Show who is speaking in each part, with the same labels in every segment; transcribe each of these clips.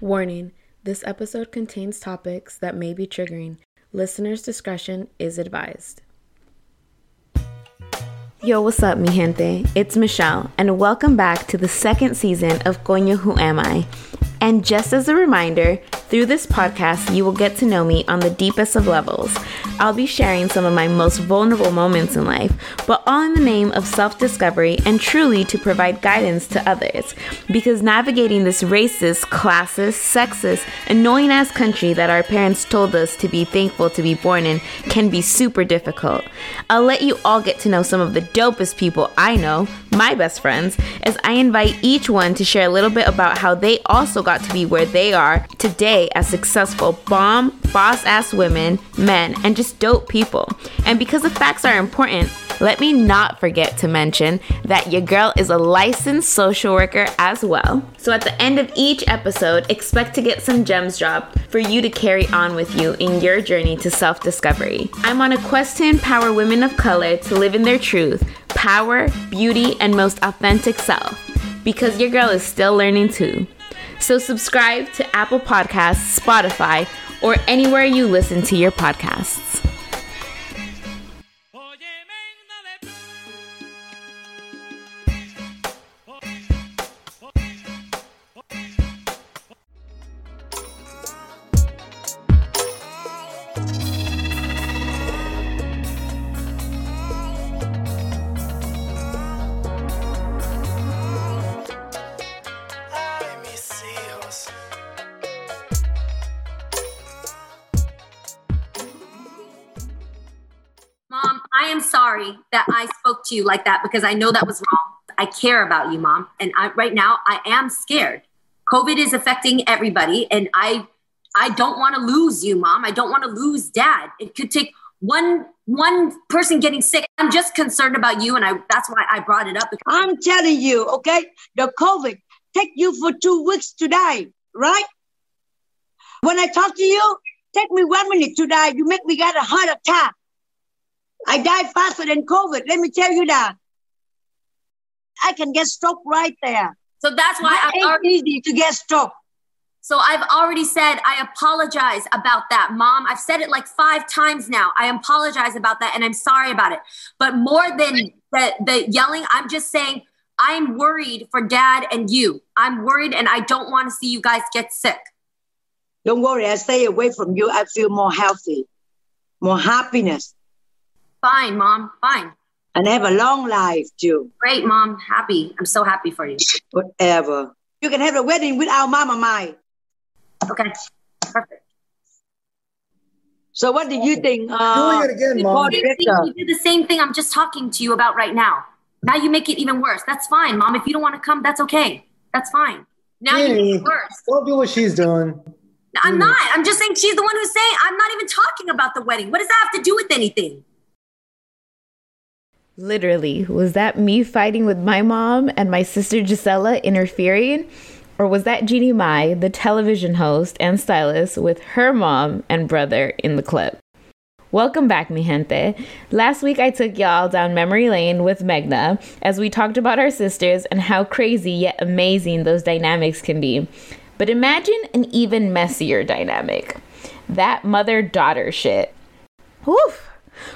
Speaker 1: Warning this episode contains topics that may be triggering. Listener's discretion is advised. Yo, what's up, mi gente? It's Michelle, and welcome back to the second season of Coño Who Am I? And just as a reminder, through this podcast, you will get to know me on the deepest of levels. I'll be sharing some of my most vulnerable moments in life, but all in the name of self discovery and truly to provide guidance to others. Because navigating this racist, classist, sexist, annoying ass country that our parents told us to be thankful to be born in can be super difficult. I'll let you all get to know some of the dopest people I know, my best friends, as I invite each one to share a little bit about how they also got got to be where they are today as successful bomb, boss ass women, men, and just dope people. And because the facts are important, let me not forget to mention that your girl is a licensed social worker as well. So at the end of each episode, expect to get some gems dropped for you to carry on with you in your journey to self discovery. I'm on a quest to empower women of color to live in their truth, power, beauty, and most authentic self. Because your girl is still learning too. So subscribe to Apple Podcasts, Spotify, or anywhere you listen to your podcasts.
Speaker 2: To you like that because I know that was wrong. I care about you, mom. And I, right now I am scared. COVID is affecting everybody. And I, I don't want to lose you, mom. I don't want to lose dad. It could take one, one person getting sick. I'm just concerned about you. And I, that's why I brought it up.
Speaker 3: I'm telling you, okay, the COVID take you for two weeks to die, right? When I talk to you, take me one minute to die. You make me get a heart attack. I die faster than COVID. Let me tell you that. I can get stroke right there.
Speaker 2: So that's why
Speaker 3: it's already, easy to get stroke.
Speaker 2: So I've already said I apologize about that, mom. I've said it like five times now. I apologize about that, and I'm sorry about it. But more than the, the yelling, I'm just saying I'm worried for dad and you. I'm worried, and I don't want to see you guys get sick.
Speaker 3: Don't worry. I stay away from you. I feel more healthy, more happiness.
Speaker 2: Fine, mom. Fine.
Speaker 3: And have a long life too.
Speaker 2: Great, mom. Happy. I'm so happy for you.
Speaker 3: Whatever. You can have a wedding without mama mine.
Speaker 2: Okay. Perfect.
Speaker 3: So what do you think?
Speaker 4: Uh, Doing it again, mom.
Speaker 2: You did the same thing I'm just talking to you about right now. Now you make it even worse. That's fine, mom. If you don't want to come, that's okay. That's fine. Now you make it worse.
Speaker 4: Don't do what she's doing.
Speaker 2: I'm not. I'm just saying she's the one who's saying I'm not even talking about the wedding. What does that have to do with anything?
Speaker 1: Literally, was that me fighting with my mom and my sister Gisela interfering? Or was that Jeannie Mai, the television host and stylist, with her mom and brother in the clip? Welcome back, mi gente. Last week I took y'all down memory lane with Megna as we talked about our sisters and how crazy yet amazing those dynamics can be. But imagine an even messier dynamic that mother daughter shit. Woof!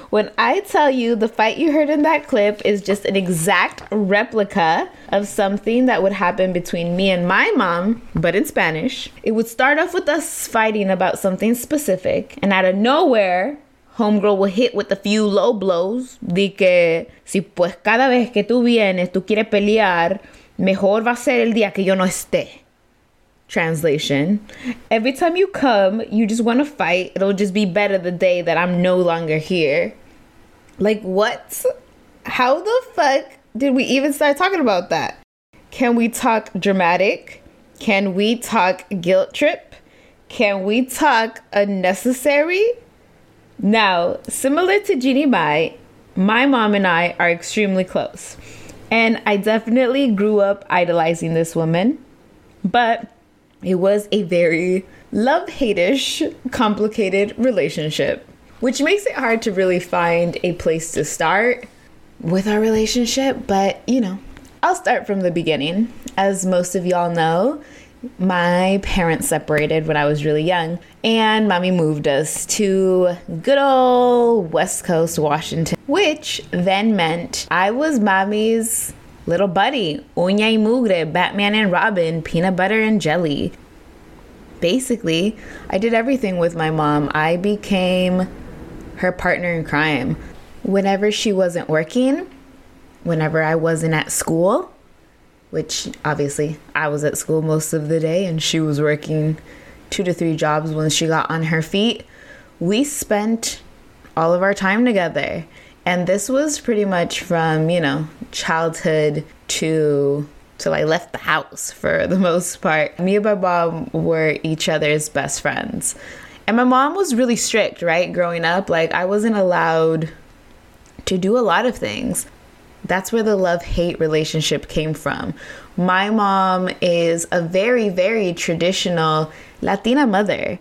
Speaker 1: When I tell you the fight you heard in that clip is just an exact replica of something that would happen between me and my mom, but in Spanish, it would start off with us fighting about something specific, and out of nowhere, Homegirl will hit with a few low blows. De que si pues cada vez que tú vienes, tú quieres pelear, mejor va a ser el día que yo no esté. Translation Every time you come, you just want to fight. It'll just be better the day that I'm no longer here. Like, what? How the fuck did we even start talking about that? Can we talk dramatic? Can we talk guilt trip? Can we talk unnecessary? Now, similar to Jeannie Mai, my mom and I are extremely close. And I definitely grew up idolizing this woman. But it was a very love hate-ish, complicated relationship, which makes it hard to really find a place to start with our relationship. But, you know, I'll start from the beginning. As most of y'all know, my parents separated when I was really young, and mommy moved us to good old West Coast Washington, which then meant I was mommy's little buddy, uña y mugre, Batman and Robin, peanut butter and jelly. Basically, I did everything with my mom. I became her partner in crime. Whenever she wasn't working, whenever I wasn't at school, which obviously I was at school most of the day and she was working two to three jobs when she got on her feet, we spent all of our time together. And this was pretty much from, you know, childhood to till I left the house for the most part. Me and my mom were each other's best friends. And my mom was really strict, right? Growing up, like I wasn't allowed to do a lot of things. That's where the love hate relationship came from. My mom is a very, very traditional Latina mother,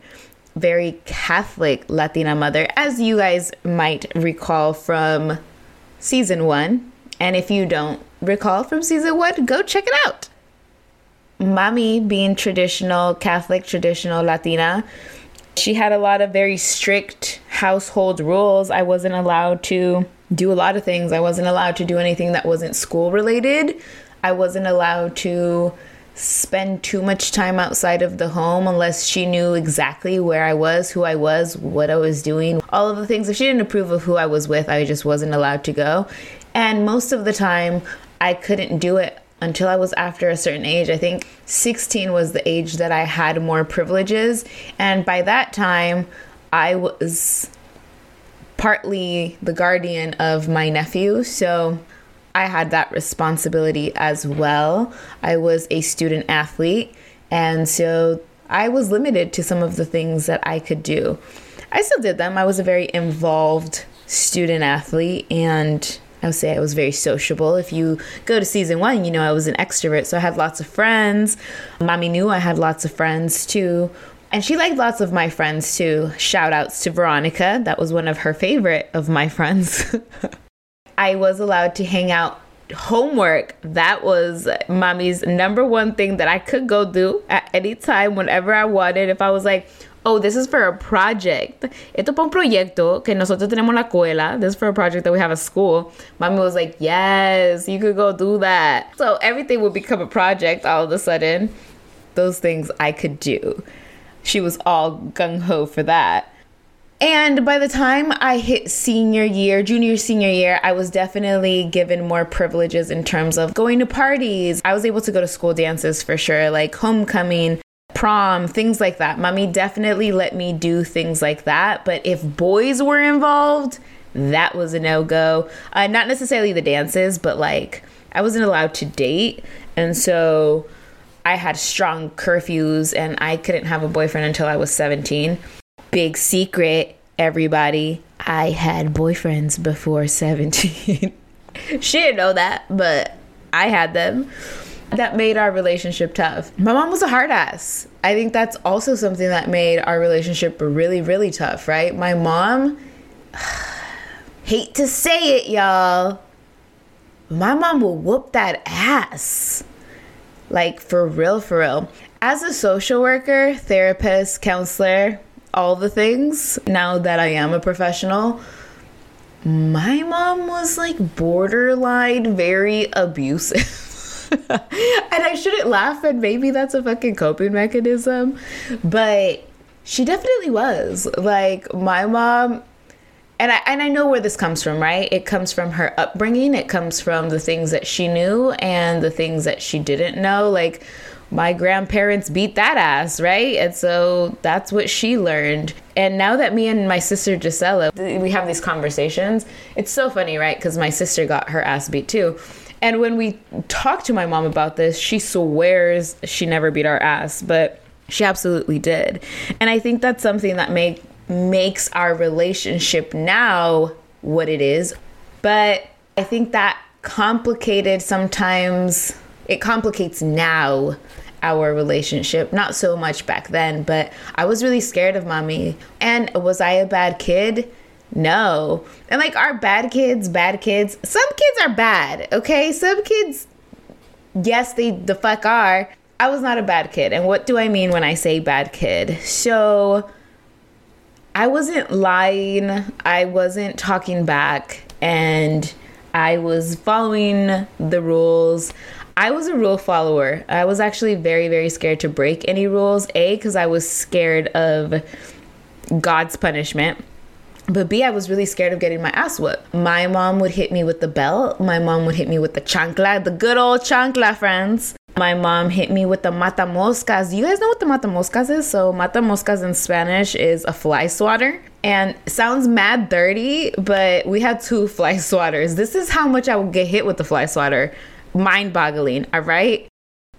Speaker 1: very Catholic Latina mother, as you guys might recall from season one. And if you don't recall from season one, go check it out. Mommy, being traditional Catholic, traditional Latina, she had a lot of very strict household rules. I wasn't allowed to do a lot of things. I wasn't allowed to do anything that wasn't school related. I wasn't allowed to spend too much time outside of the home unless she knew exactly where I was, who I was, what I was doing, all of the things. If she didn't approve of who I was with, I just wasn't allowed to go. And most of the time, I couldn't do it until I was after a certain age. I think 16 was the age that I had more privileges. And by that time, I was partly the guardian of my nephew. So I had that responsibility as well. I was a student athlete. And so I was limited to some of the things that I could do. I still did them. I was a very involved student athlete and I would say I was very sociable. If you go to season one, you know I was an extrovert, so I had lots of friends. Mommy knew I had lots of friends too. And she liked lots of my friends too. Shout outs to Veronica. That was one of her favorite of my friends. I was allowed to hang out homework that was mommy's number one thing that i could go do at any time whenever i wanted if i was like oh, this is for a project. Esto es un proyecto que nosotros tenemos en la escuela. This is for a project that we have at school. Mommy was like, yes, you could go do that. So everything would become a project all of a sudden. Those things I could do. She was all gung ho for that. And by the time I hit senior year, junior, senior year, I was definitely given more privileges in terms of going to parties. I was able to go to school dances for sure, like homecoming, prom, things like that. Mommy definitely let me do things like that. But if boys were involved, that was a no go. Uh, not necessarily the dances, but like I wasn't allowed to date. And so I had strong curfews and I couldn't have a boyfriend until I was 17. Big secret, everybody. I had boyfriends before 17. she didn't know that, but I had them that made our relationship tough. My mom was a hard ass. I think that's also something that made our relationship really, really tough, right? My mom, hate to say it, y'all, my mom will whoop that ass. Like, for real, for real. As a social worker, therapist, counselor, all the things, now that I am a professional, my mom was like borderline very abusive. and I shouldn't laugh, and maybe that's a fucking coping mechanism, but she definitely was. Like, my mom, and I, and I know where this comes from, right? It comes from her upbringing, it comes from the things that she knew and the things that she didn't know. Like, my grandparents beat that ass, right? And so that's what she learned. And now that me and my sister Gisela, we have these conversations, it's so funny, right? Because my sister got her ass beat too. And when we talk to my mom about this, she swears she never beat our ass, but she absolutely did. And I think that's something that make makes our relationship now what it is. But I think that complicated sometimes it complicates now our relationship. Not so much back then, but I was really scared of mommy. And was I a bad kid? No. And like, are bad kids bad kids? Some kids are bad, okay? Some kids, yes, they the fuck are. I was not a bad kid. And what do I mean when I say bad kid? So I wasn't lying, I wasn't talking back, and I was following the rules. I was a rule follower. I was actually very, very scared to break any rules. A, because I was scared of God's punishment. But B, I was really scared of getting my ass whooped. My mom would hit me with the belt. My mom would hit me with the chancla, the good old chancla, friends. My mom hit me with the matamoscas. You guys know what the matamoscas is? So matamoscas in Spanish is a fly swatter. And sounds mad dirty, but we had two fly swatters. This is how much I would get hit with the fly swatter. Mind boggling, all right?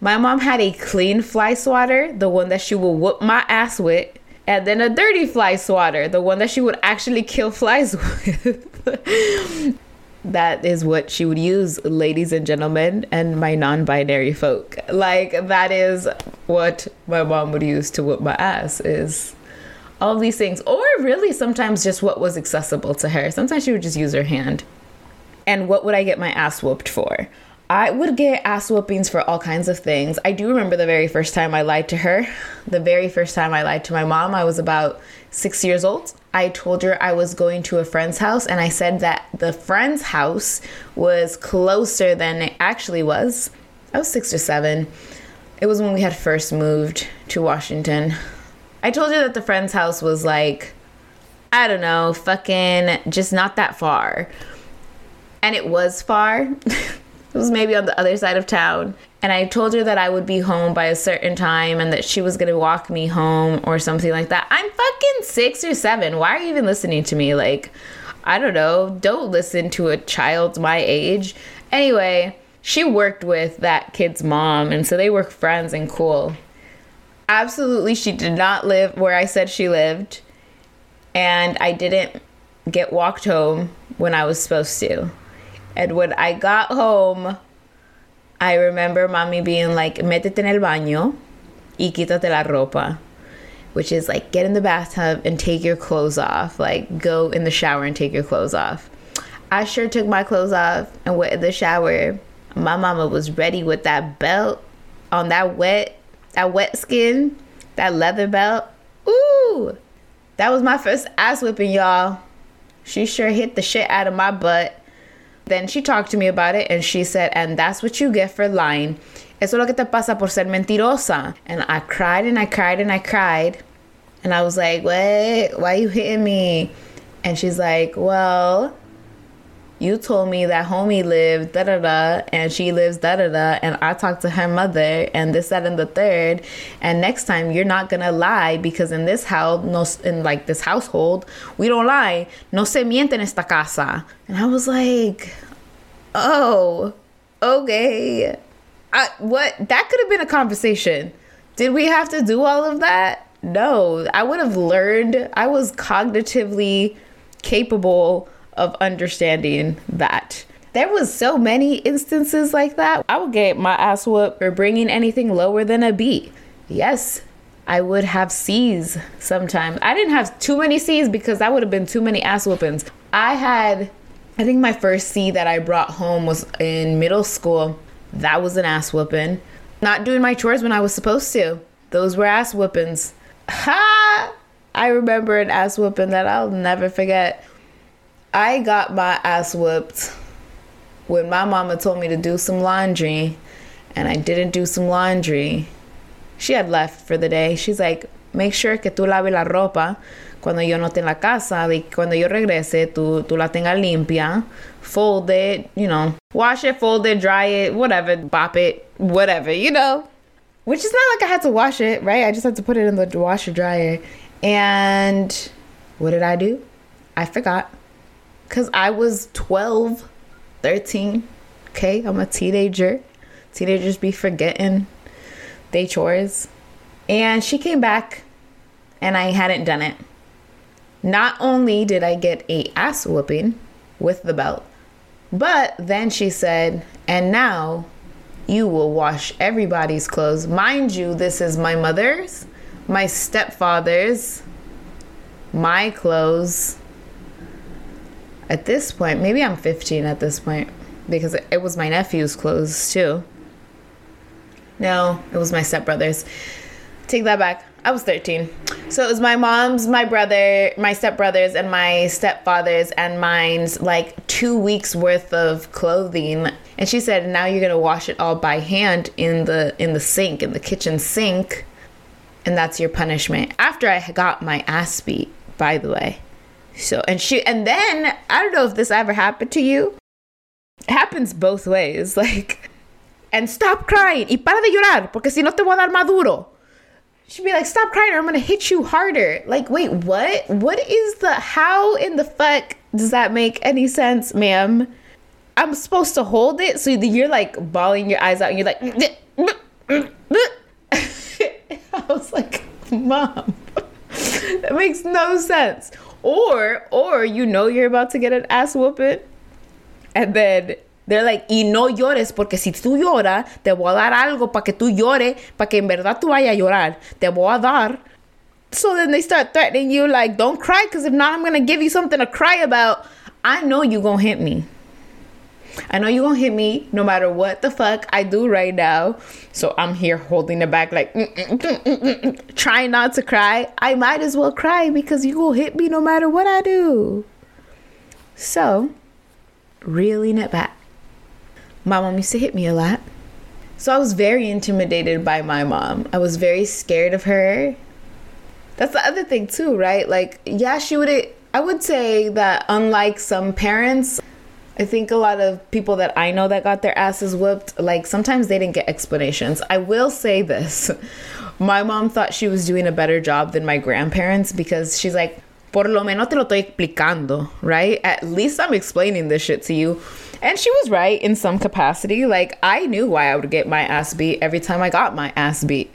Speaker 1: My mom had a clean fly swatter, the one that she would whoop my ass with, and then a dirty fly swatter, the one that she would actually kill flies with. that is what she would use, ladies and gentlemen, and my non binary folk. Like, that is what my mom would use to whip my ass, is all these things. Or really, sometimes just what was accessible to her. Sometimes she would just use her hand. And what would I get my ass whooped for? I would get ass whoopings for all kinds of things. I do remember the very first time I lied to her. The very first time I lied to my mom, I was about six years old. I told her I was going to a friend's house, and I said that the friend's house was closer than it actually was. I was six or seven. It was when we had first moved to Washington. I told her that the friend's house was like, I don't know, fucking just not that far. And it was far. It was maybe on the other side of town. And I told her that I would be home by a certain time and that she was to walk me home or something like that. I'm fucking six or seven. Why are you even listening to me? Like, I don't know. Don't listen to a child my age. Anyway, she worked with that kid's mom. And so they were friends and cool. Absolutely, she did not live where I said she lived. And I didn't get walked home when I was supposed to. And when I got home, I remember mommy being like, métete en el baño y quítate la ropa. Which is like, get in the bathtub and take your clothes off. Like, go in the shower and take your clothes off. I sure took my clothes off and went in the shower. My mama was ready with that belt on that wet, that wet skin, that leather belt. Ooh, that was my first ass whipping, y'all. She sure hit the shit out of my butt. Then she talked to me about it and she said, and that's what you get for lying. Eso es lo que te pasa por ser mentirosa. And I cried and I cried and I cried. And I was like, what? Why are you hitting me? And she's like, well, you told me that homie lived da da da and she lives da da da and I talked to her mother and this that and the third and next time you're not gonna lie because in this house no in like this household we don't lie. No se miente en esta casa. And I was like oh okay. I, what that could have been a conversation. Did we have to do all of that? No. I would have learned. I was cognitively capable of understanding that. There was so many instances like that. I would get my ass whooped for bringing anything lower than a B. Yes, I would have C's sometimes. I didn't have too many C's because that would have been too many ass whoopings. I had, I think my first C that I brought home was in middle school. That was an ass whooping. Not doing my chores when I was supposed to. Those were ass whoopings. Ha! I remember an ass whooping that I'll never forget. I got my ass whooped when my mama told me to do some laundry and I didn't do some laundry. She had left for the day. She's like, make sure que tú laves la ropa cuando yo no esté en la casa, y cuando yo regrese, tú, tú la tengas limpia, fold it, you know, wash it, fold it, dry it, whatever, bop it, whatever, you know. Which is not like I had to wash it, right? I just had to put it in the washer dryer. And what did I do? I forgot because I was 12, 13. Okay, I'm a teenager. Teenagers be forgetting they chores. And she came back and I hadn't done it. Not only did I get a ass whooping with the belt, but then she said, and now you will wash everybody's clothes. Mind you, this is my mother's, my stepfather's, my clothes, at this point, maybe I'm 15 at this point because it was my nephew's clothes too. No, it was my stepbrothers. Take that back. I was 13. So it was my mom's, my brother, my stepbrothers, and my stepfathers and mine's like two weeks worth of clothing. And she said, now you're gonna wash it all by hand in the in the sink, in the kitchen sink. And that's your punishment. After I got my ass beat, by the way. So and she and then I don't know if this ever happened to you. It happens both ways. Like and stop crying. Y para de llorar, porque si no te voy a dar maduro. She'd be like, stop crying or I'm gonna hit you harder. Like, wait, what? What is the how in the fuck does that make any sense, ma'am? I'm supposed to hold it so you're like bawling your eyes out and you're like I was like, mom, that makes no sense. Or or you know you're about to get an ass whooping and then they're like, y no llores, porque si tú lloras, te voy a dar algo para que tú llores, para que en verdad tú vayas a llorar. Te voy a dar. So then they start threatening you, like, don't cry, because if not, I'm going to give you something to cry about. I know you going to hit me. I know you going to hit me no matter what the fuck I do right now. So I'm here holding it back, like, mm, mm, mm, trying not to cry. I might as well cry because you to hit me no matter what I do. So, reeling it back. My mom used to hit me a lot. So I was very intimidated by my mom. I was very scared of her. That's the other thing too, right? Like, yeah, she would I would say that unlike some parents, I think a lot of people that I know that got their asses whooped, like sometimes they didn't get explanations. I will say this. My mom thought she was doing a better job than my grandparents because she's like, por lo menos te lo estoy explicando, right? At least I'm explaining this shit to you. And she was right in some capacity. Like, I knew why I would get my ass beat every time I got my ass beat.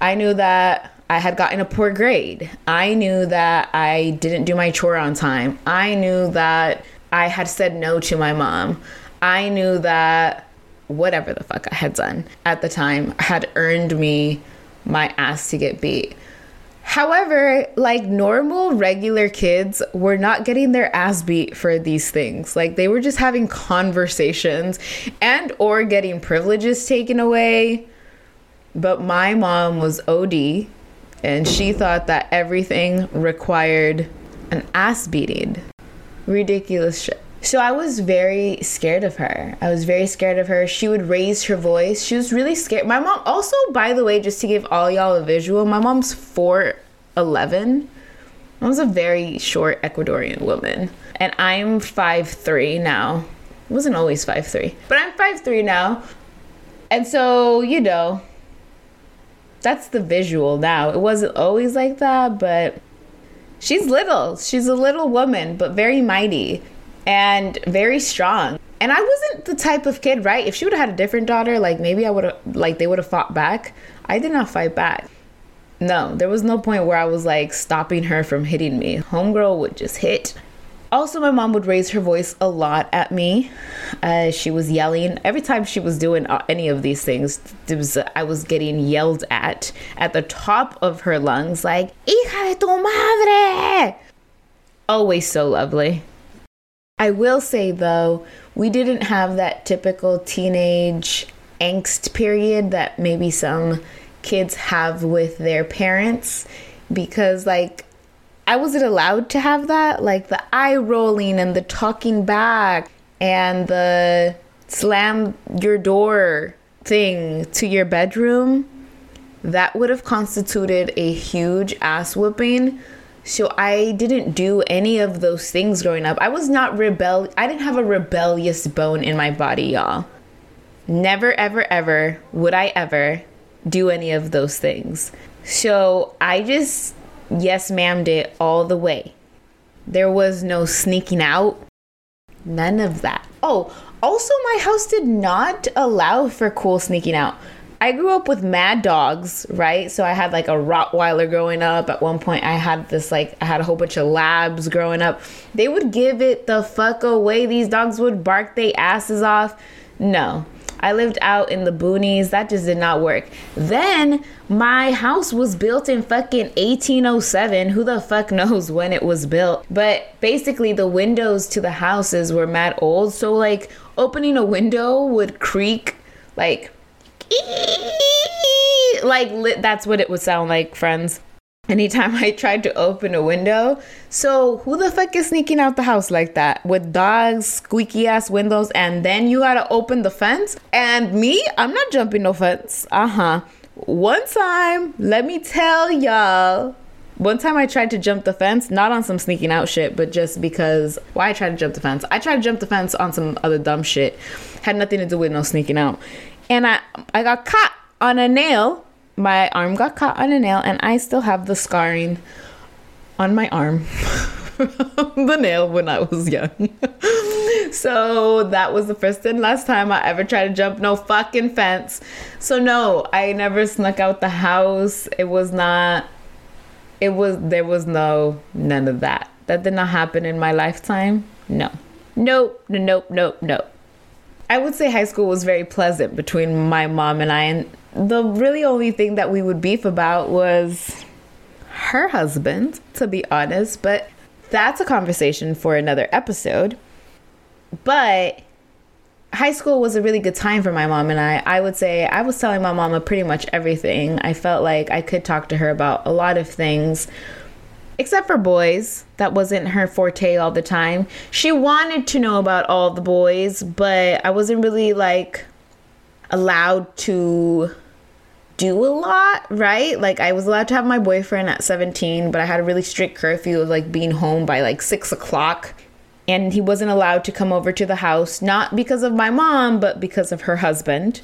Speaker 1: I knew that I had gotten a poor grade. I knew that I didn't do my chore on time. I knew that I had said no to my mom. I knew that whatever the fuck I had done at the time had earned me my ass to get beat. However, like normal, regular kids were not getting their ass beat for these things. Like they were just having conversations and or getting privileges taken away. But my mom was OD and she thought that everything required an ass beating. Ridiculous shit. So I was very scared of her. I was very scared of her. She would raise her voice. She was really scared. My mom, also, by the way, just to give all y'all a visual, my mom's 4'11. I was a very short Ecuadorian woman. And I'm 5'3 now. I wasn't always 5'3, but I'm 5'3 now. And so, you know, that's the visual now. It wasn't always like that, but she's little. She's a little woman, but very mighty and very strong. And I wasn't the type of kid, right? If she would have had a different daughter, like maybe I would have, like they would have fought back. I did not fight back. No, there was no point where I was like stopping her from hitting me. Homegirl would just hit. Also, my mom would raise her voice a lot at me. Uh, she was yelling every time she was doing uh, any of these things. Was, uh, I was getting yelled at at the top of her lungs, like "Hija de tu madre!" Always so lovely. I will say though, we didn't have that typical teenage angst period that maybe some kids have with their parents because like I wasn't allowed to have that like the eye rolling and the talking back and the slam your door thing to your bedroom that would have constituted a huge ass whooping so I didn't do any of those things growing up. I was not rebel I didn't have a rebellious bone in my body, y'all. Never ever ever would I ever do any of those things. So I just yes ma'am it all the way. There was no sneaking out. None of that. Oh, also my house did not allow for cool sneaking out. I grew up with mad dogs, right? So I had like a Rottweiler growing up. At one point, I had this like, I had a whole bunch of labs growing up. They would give it the fuck away. These dogs would bark their asses off. No. I lived out in the boonies. That just did not work. Then my house was built in fucking 1807. Who the fuck knows when it was built? But basically, the windows to the houses were mad old. So, like, opening a window would creak like like li- that's what it would sound like, friends. Anytime I tried to open a window. So, who the fuck is sneaking out the house like that with dogs, squeaky ass windows, and then you gotta open the fence? And me, I'm not jumping no fence. Uh huh. One time, let me tell y'all, one time I tried to jump the fence, not on some sneaking out shit, but just because why I tried to jump the fence. I tried to jump the fence on some other dumb shit. Had nothing to do with no sneaking out. And I I got caught on a nail. My arm got caught on a nail and I still have the scarring on my arm. the nail when I was young. so that was the first and last time I ever tried to jump no fucking fence. So no, I never snuck out the house. It was not it was there was no none of that that did not happen in my lifetime no nope nope nope nope i would say high school was very pleasant between my mom and i and the really only thing that we would beef about was her husband to be honest but that's a conversation for another episode but high school was a really good time for my mom and I. I would say I was telling my mama pretty much everything. I felt like I could talk to her about a lot of things. Except for boys, that wasn't her forte all the time. She wanted to know about all the boys, but I wasn't really like allowed to do a lot, right? Like I was allowed to have my boyfriend at 17, but I had a really strict curfew of like being home by like six o'clock. And he wasn't allowed to come over to the house not because of my mom but because of her husband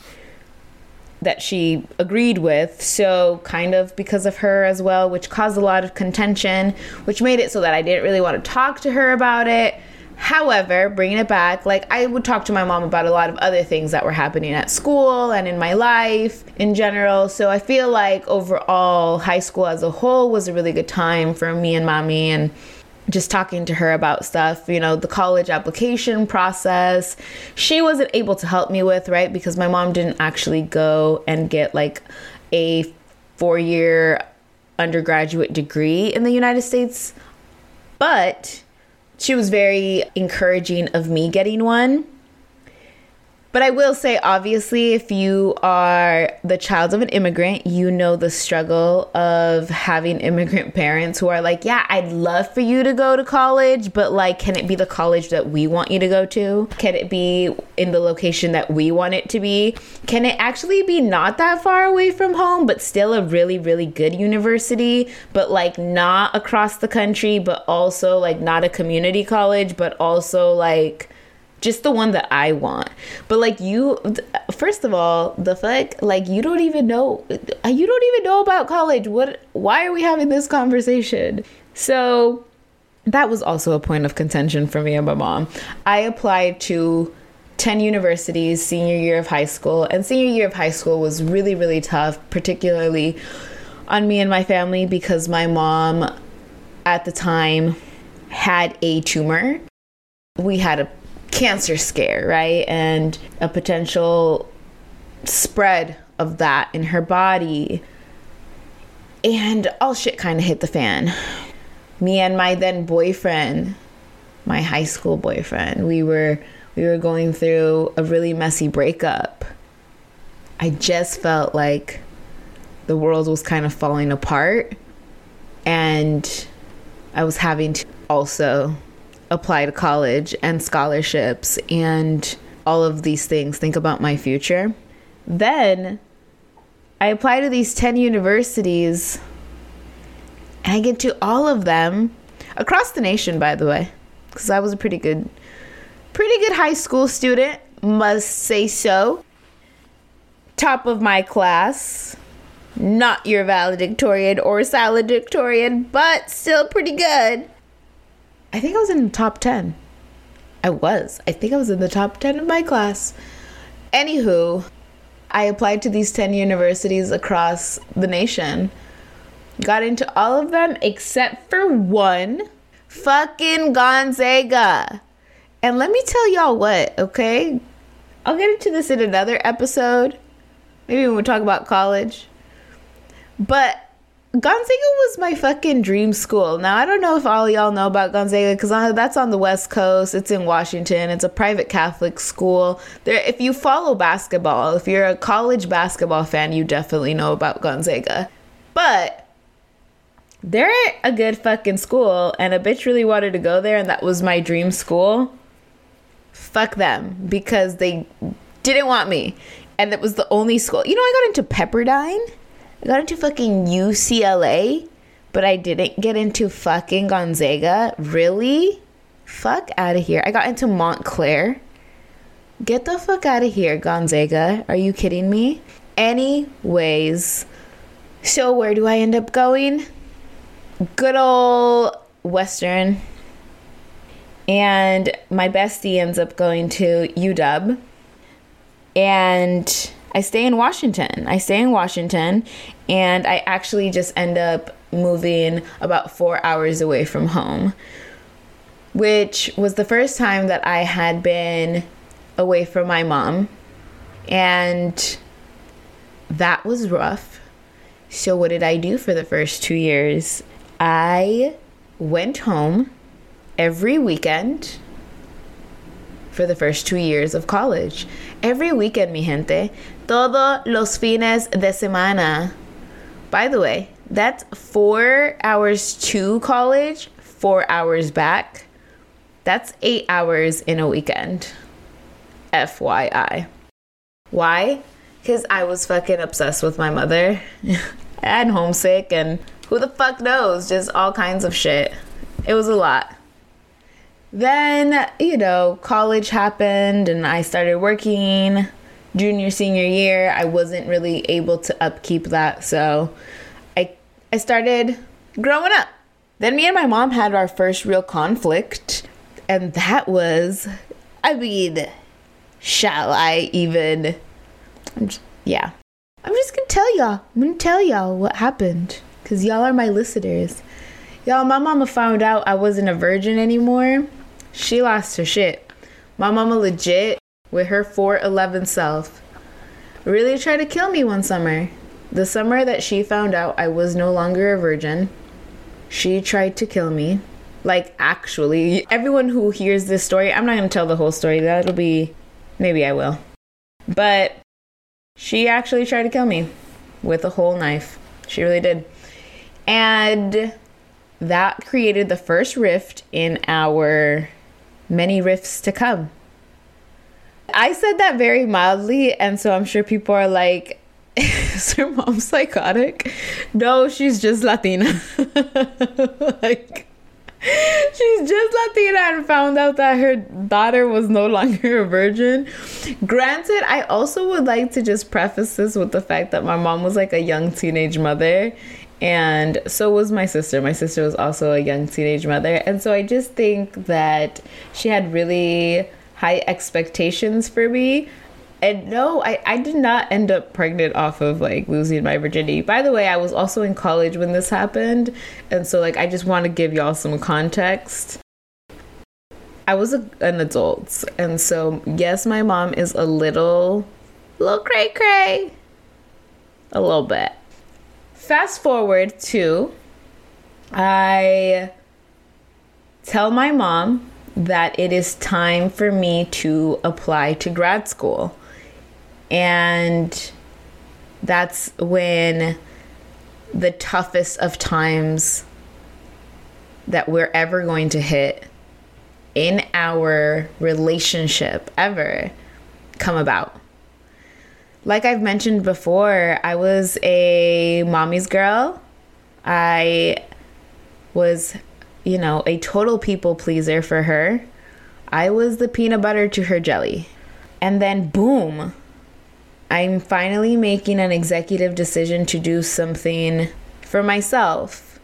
Speaker 1: that she agreed with. So kind of because of her as well which caused a lot of contention which made it so that I didn't really want to talk to her about it however bringing it back like I would talk to my mom about a lot of other things that were happening at school and in my life in general so I feel like overall high school as a whole was a really good time for me and mommy and just talking to her about stuff, you know, the college application process. She wasn't able to help me with, right? Because my mom didn't actually go and get like a four year undergraduate degree in the United States. But she was very encouraging of me getting one. But I will say, obviously, if you are the child of an immigrant, you know the struggle of having immigrant parents who are like, yeah, I'd love for you to go to college, but like, can it be the college that we want you to go to? Can it be in the location that we want it to be? Can it actually be not that far away from home, but still a really, really good university, but like not across the country, but also like not a community college, but also like, just the one that I want. But like you, first of all, the fuck, like you don't even know, uh, you don't even know about college. What? Why are we having this conversation? So that was also a point of contention for me and my mom. I applied to 10 universities senior year of high school, and senior year of high school was really, really tough, particularly on me and my family because my mom at the time had a tumor. We had a cancer scare, right? And a potential spread of that in her body. And all shit kind of hit the fan. Me and my then boyfriend, my high school boyfriend, we were we were going through a really messy breakup. I just felt like the world was kind of falling apart and I was having to also apply to college and scholarships and all of these things, think about my future. Then I apply to these 10 universities and I get to all of them across the nation, by the way, because I was a pretty good, pretty good high school student, must say so. Top of my class, not your valedictorian or salutatorian, but still pretty good. I think I was in the top 10. I was. I think I was in the top 10 of my class. Anywho, I applied to these 10 universities across the nation. Got into all of them except for one fucking Gonzaga. And let me tell y'all what, okay? I'll get into this in another episode. Maybe when we talk about college. But Gonzaga was my fucking dream school. Now, I don't know if all y'all know about Gonzaga because that's on the West Coast. It's in Washington. It's a private Catholic school. There, if you follow basketball, if you're a college basketball fan, you definitely know about Gonzaga. But they're a good fucking school, and a bitch really wanted to go there, and that was my dream school. Fuck them because they didn't want me, and it was the only school. You know, I got into Pepperdine. I got into fucking UCLA, but I didn't get into fucking Gonzaga. Really? Fuck out of here. I got into Montclair. Get the fuck out of here, Gonzaga. Are you kidding me? Anyways, so where do I end up going? Good old Western. And my bestie ends up going to UW. And I stay in Washington. I stay in Washington, and I actually just end up moving about four hours away from home, which was the first time that I had been away from my mom. And that was rough. So, what did I do for the first two years? I went home every weekend for the first two years of college. Every weekend, mi gente. Todos los fines de semana. By the way, that's four hours to college, four hours back. That's eight hours in a weekend. FYI. Why? Because I was fucking obsessed with my mother and homesick, and who the fuck knows? Just all kinds of shit. It was a lot. Then, you know, college happened and I started working junior senior year i wasn't really able to upkeep that. So i i started growing up. Then me and my mom had our first real conflict and that was i mean shall i even I'm just, yeah. I'm just gonna tell y'all i'm gonna tell y'all what happened because y'all are my listeners. Y'all my mama found out i wasn't a virgin anymore. She lost her shit. My mama legit with her 4'11 self really tried to kill me one summer. The summer that she found out I was no longer a virgin, she tried to kill me. Like, actually, everyone who hears this story, I'm not to tell the whole story. That'll be, maybe I will. But she actually tried to kill me with a whole knife. She really did. And that created the first rift in our many rifts to come. I said that very mildly, and so I'm sure people are like, is her mom psychotic? No, she's just Latina. like, she's just Latina and found out that her daughter was no longer a virgin. Granted, I also would like to just preface this with the fact that my mom was like a young teenage mother. And so was my sister. My sister was also a young teenage mother. And so I just think that she had really high expectations for me. And no, I, I did not end up pregnant off of like losing my virginity. By the way, I was also in college when this happened. And so, like, I just want to give y'all some context. I was a, an adult. And so, yes, my mom is a little, little cray cray. A little bit. Fast forward to, I tell my mom that it is time for me to apply to grad school. And that's when the toughest of times that we're ever going to hit in our relationship ever come about. Like I've mentioned before, I was a mommy's girl. I was you know, a total people pleaser for her. I was the peanut butter to her jelly. And then, boom, I'm finally making an executive decision to do something for myself.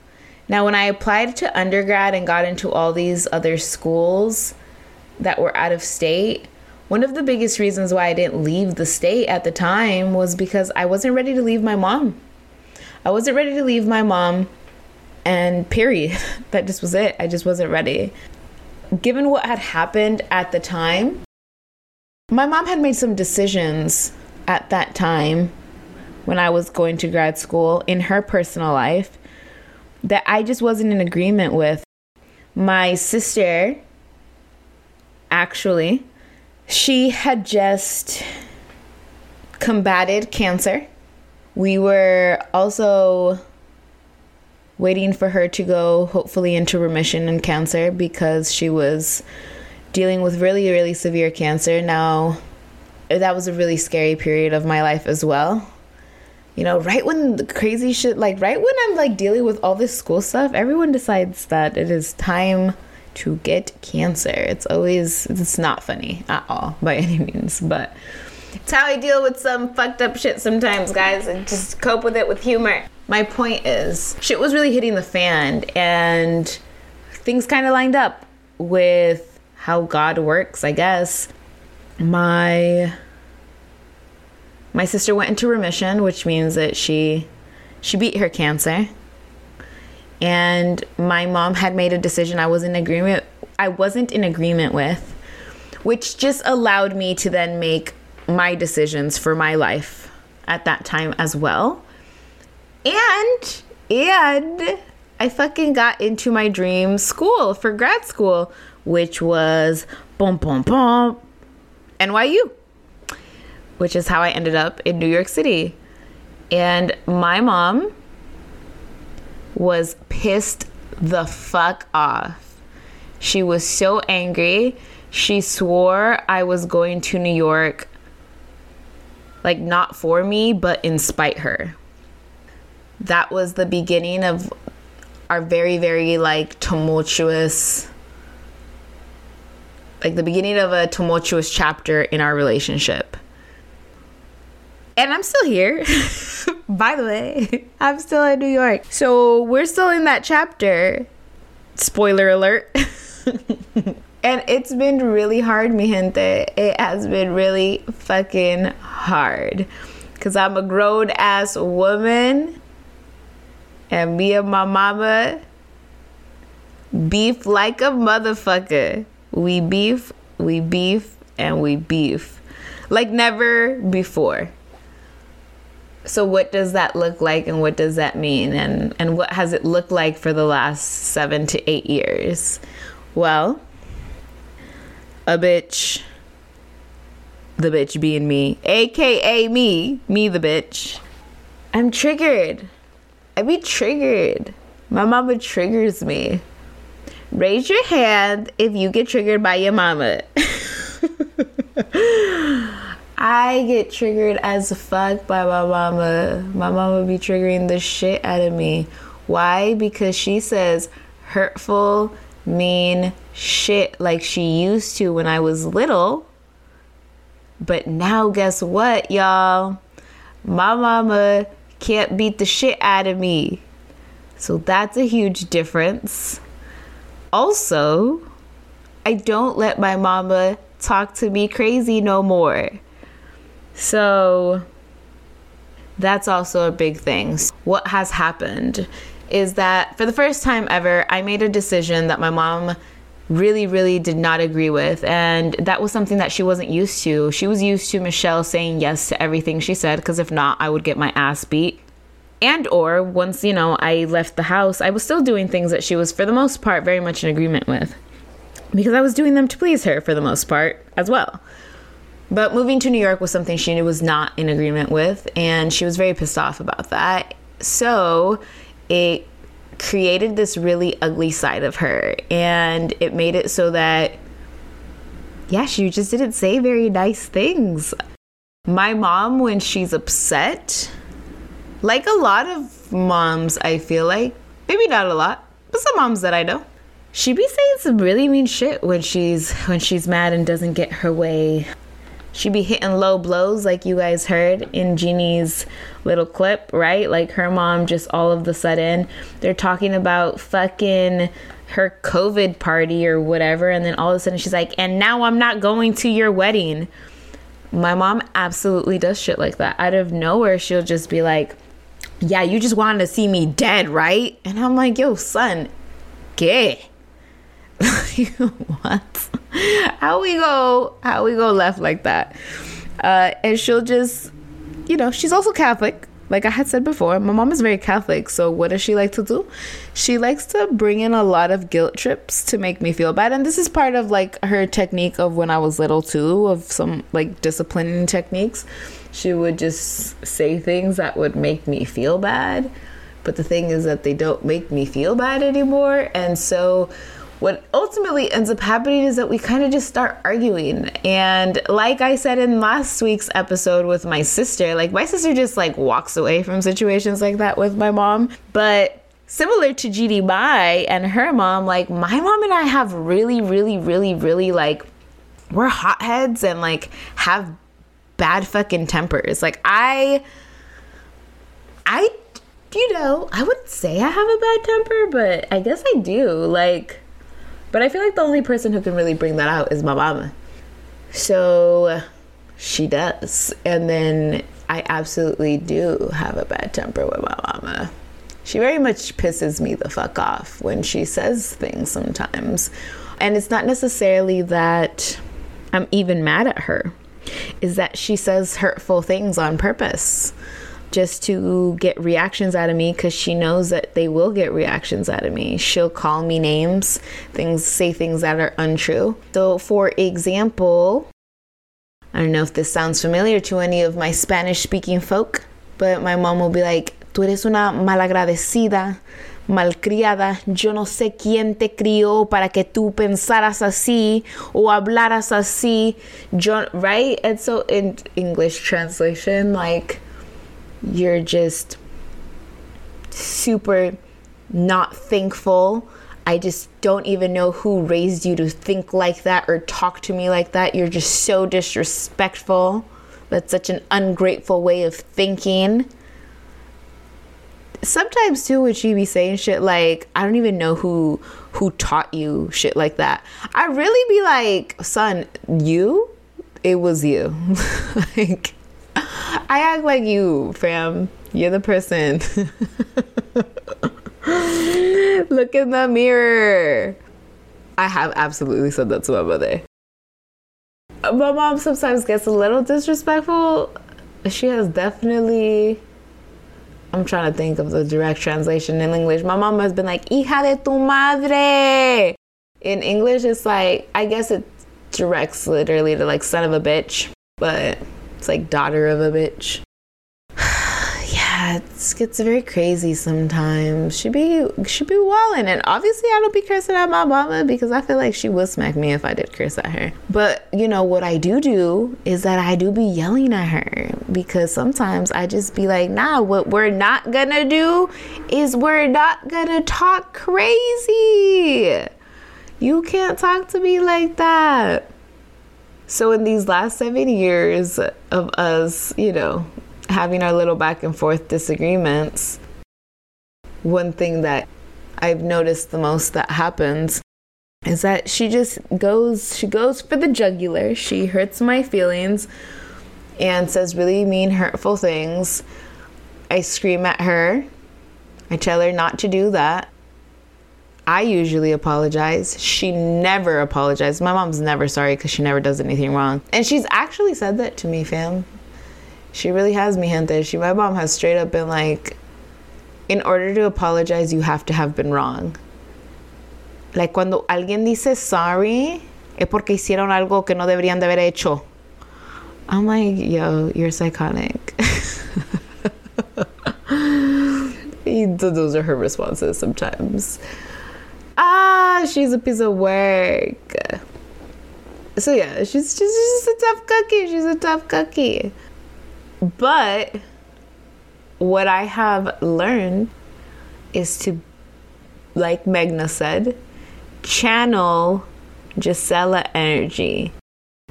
Speaker 1: Now, when I applied to undergrad and got into all these other schools that were out of state, one of the biggest reasons why I didn't leave the state at the time was because I wasn't ready to leave my mom. I wasn't ready to leave my mom and period. that just was it. I just wasn't ready. Given what had happened at the time, my mom had made some decisions at that time when I was going to grad school in her personal life that I just wasn't in agreement with. My sister, actually, she had just combated cancer. We were also waiting for her to go, hopefully, into remission in cancer because she was dealing with really, really severe cancer. Now, that was a really scary period of my life as well. You know, right when the crazy shit, like right when I'm like dealing with all this school stuff, everyone decides that it is time to get cancer. It's always, it's not funny at all by any means, but it's how I deal with some fucked up shit sometimes, guys, and just cope with it with humor. My point is, shit was really hitting the fan, and things kind of lined up with how God works, I guess. My my sister went into remission, which means that she she beat her cancer. And my mom had made a decision I was in agreement I wasn't in agreement with, which just allowed me to then make my decisions for my life at that time as well. And and I fucking got into my dream school for grad school, which was boom boom boom NYU which is how I ended up in New York City. And my mom was pissed the fuck off. She was so angry. She swore I was going to New York, like not for me, but in spite her. That was the beginning of our very, very like tumultuous, like the beginning of a tumultuous chapter in our relationship and I'm still here. By the way, I'm still in New York. So we're still in that chapter. Spoiler alert. and it's been really hard, mi gente. It has been really fucking hard. Because I'm a grown ass woman. And me and my mama beef like a motherfucker. We beef, we beef, and we beef. Like never before so what does that look like and what does that mean and and what has it looked like for the last 7 to 8 years well a bitch. The bitch being me. Aka me. Me the bitch. I'm triggered. I be triggered. My mama triggers me. Raise your hand if you get triggered by your mama. I get triggered as fuck by my mama. My mama be triggering the shit out of me. Why? Because she says hurtful, mean shit like she used to when I was little. But now, guess what, y'all? My mama can't beat the shit out of me. So that's a huge difference. Also, I don't let my mama talk to me crazy no more. So that's also a big thing. What has happened is that for the first time ever, I made a decision that my mom really, really did not agree with. And that was something that she wasn't used to. She was used to Michelle saying yes to everything she said, because if not, I would get my ass beat. And or once, you know, I left the house, I was still doing things that she was for the most part very much in agreement with. Because I was doing them to please her for the most part as well. But moving to New York was something she was not in agreement with, and she was very pissed off about that. So it created this really ugly side of her, and it made it so that, yeah, she just didn't say very nice things. My mom, when she's upset, like a lot of moms, I feel like, maybe not a lot, but some moms that I know, she be saying some really mean shit when she's when she's mad and doesn't get her way she be hitting low blows like you guys heard in Jeannie's little clip, right? Like her mom just all of the sudden they're talking about fucking her COVID party or whatever, and then all of a sudden she's like, and now I'm not going to your wedding. My mom absolutely does shit like that. Out of nowhere, she'll just be like, Yeah, you just wanted to see me dead, right? And I'm like, Yo, son, gay. what? how we go how we go left like that uh, and she'll just you know she's also catholic like I had said before, my mom is very Catholic. So what does she like to do? She likes to bring in a lot of guilt trips to make me feel bad. And this is part of like her technique of when I was little too, of some like disciplining techniques. She would just say things that would make me feel bad. But the thing is that they don't make me feel bad anymore. And so what ultimately ends up happening is that we kind of just start arguing. And like I said in last week's episode with my sister, like my sister just like walks away from situations like that with my mom. But similar to GD Mai and her mom, like my mom and I have really, really, really, really like we're hotheads and like have bad fucking tempers. Like I I you know, I wouldn't say I have a bad temper, but I guess I do. Like but I feel like the only person who can really bring that out is my mama. So she does. And then I absolutely do have a bad temper with my mama. She very much pisses me the fuck off when she says things sometimes. And it's not necessarily that I'm even mad at her, is that she says hurtful things on purpose just to get reactions out of me because she knows that they will get reactions out of me. She'll call me names, things, say things that are untrue. So, for example, I don't know if this sounds familiar to any of my Spanish speaking folk, but my mom will be like, Tú eres una malagradecida, malcriada. Yo no sé quién te crió para que tú pensaras así o hablaras así. Yo, right? And so, in English translation, like, you're just super not thankful. I just don't even know who raised you to think like that or talk to me like that. You're just so disrespectful. That's such an ungrateful way of thinking. Sometimes too would she be saying shit like, I don't even know who who taught you shit like that. I really be like, son, you? It was you. like I act like you, fam. You're the person. Look in the mirror. I have absolutely said that to my mother. My mom sometimes gets a little disrespectful. She has definitely. I'm trying to think of the direct translation in English. My mom has been like, hija de tu madre. In English, it's like, I guess it directs literally to like son of a bitch, but it's like daughter of a bitch. yeah, it gets very crazy sometimes. She be she be walling, and obviously I don't be cursing at my mama because I feel like she would smack me if I did curse at her. But you know what I do do is that I do be yelling at her because sometimes I just be like, nah, what we're not gonna do is we're not gonna talk crazy. You can't talk to me like that. So, in these last seven years of us, you know, having our little back and forth disagreements, one thing that I've noticed the most that happens is that she just goes she goes for the jugular. She hurts my feelings and says really mean hurtful things. I scream at her. I tell her not to do that. I usually apologize. She never apologizes. My mom's never sorry because she never does anything wrong. And she's actually said that to me, fam. She really has me, gente. She, my mom has straight up been like, in order to apologize, you have to have been wrong. Like cuando alguien dice sorry, es porque hicieron algo que no deberían de haber hecho. I'm like, yo, you're psychotic. Those are her responses sometimes ah, she's a piece of work. So yeah, she's just, she's a tough cookie. She's a tough cookie. But what I have learned is to, like Megna said, channel Gisela energy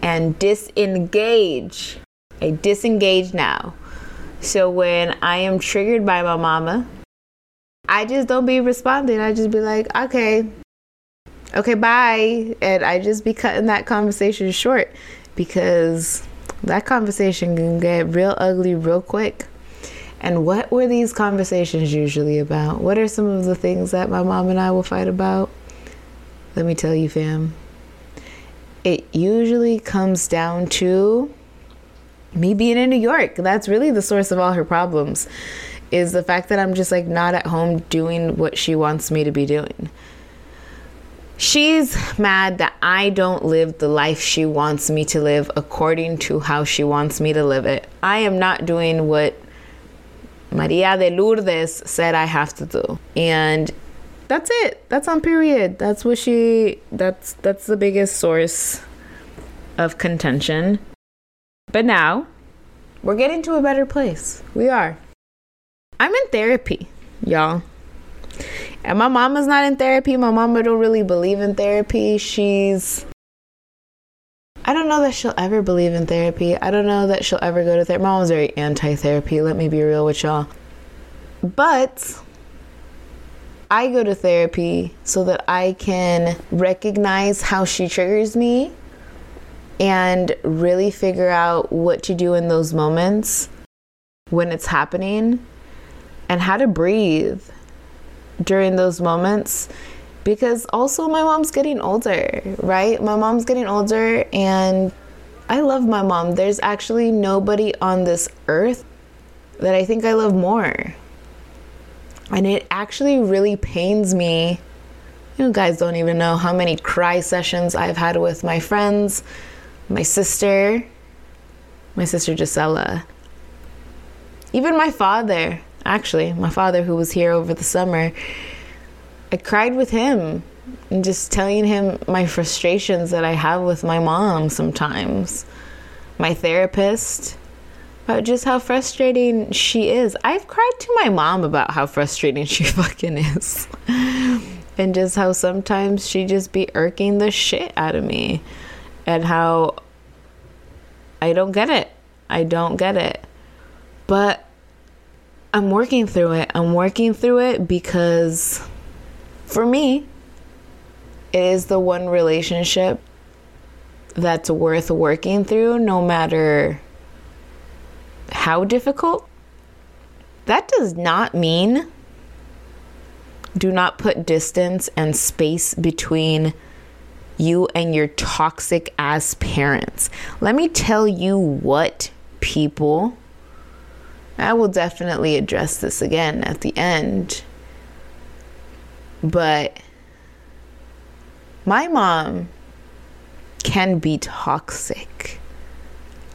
Speaker 1: and disengage. I disengage now. So when I am triggered by my mama, I just don't be responding. I just be like, okay, okay, bye. And I just be cutting that conversation short because that conversation can get real ugly real quick. And what were these conversations usually about? What are some of the things that my mom and I will fight about? Let me tell you, fam. It usually comes down to me being in New York. That's really the source of all her problems is the fact that I'm just like not at home doing what she wants me to be doing. She's mad that I don't live the life she wants me to live according to how she wants me to live it. I am not doing what Maria de Lourdes said I have to do. And that's it. That's on period. That's what she that's that's the biggest source of contention. But now we're getting to a better place. We are. I'm in therapy, y'all. And my mama's not in therapy. My mama don't really believe in therapy. She's I don't know that she'll ever believe in therapy. I don't know that she'll ever go to therapy. My mom's very anti-therapy. Let me be real with y'all. But I go to therapy so that I can recognize how she triggers me and really figure out what to do in those moments when it's happening and how to breathe during those moments because also my mom's getting older, right? My mom's getting older and I love my mom. There's actually nobody on this earth that I think I love more. And it actually really pains me. You guys don't even know how many cry sessions I've had with my friends, my sister, my sister Gisela, even my father, actually, my father who was here over the summer. I cried with him and just telling him my frustrations that I have with my mom sometimes. My therapist, about just how frustrating she is. I've cried to my mom about how frustrating she fucking is. and just how sometimes she just be irking the shit out of me. And how I don't get it. I don't get it. But I'm working through it. I'm working through it because for me, it is the one relationship that's worth working through no matter how difficult. That does not mean do not put distance and space between you and your toxic ass parents. Let me tell you what, people. I will definitely address this again at the end. But my mom can be toxic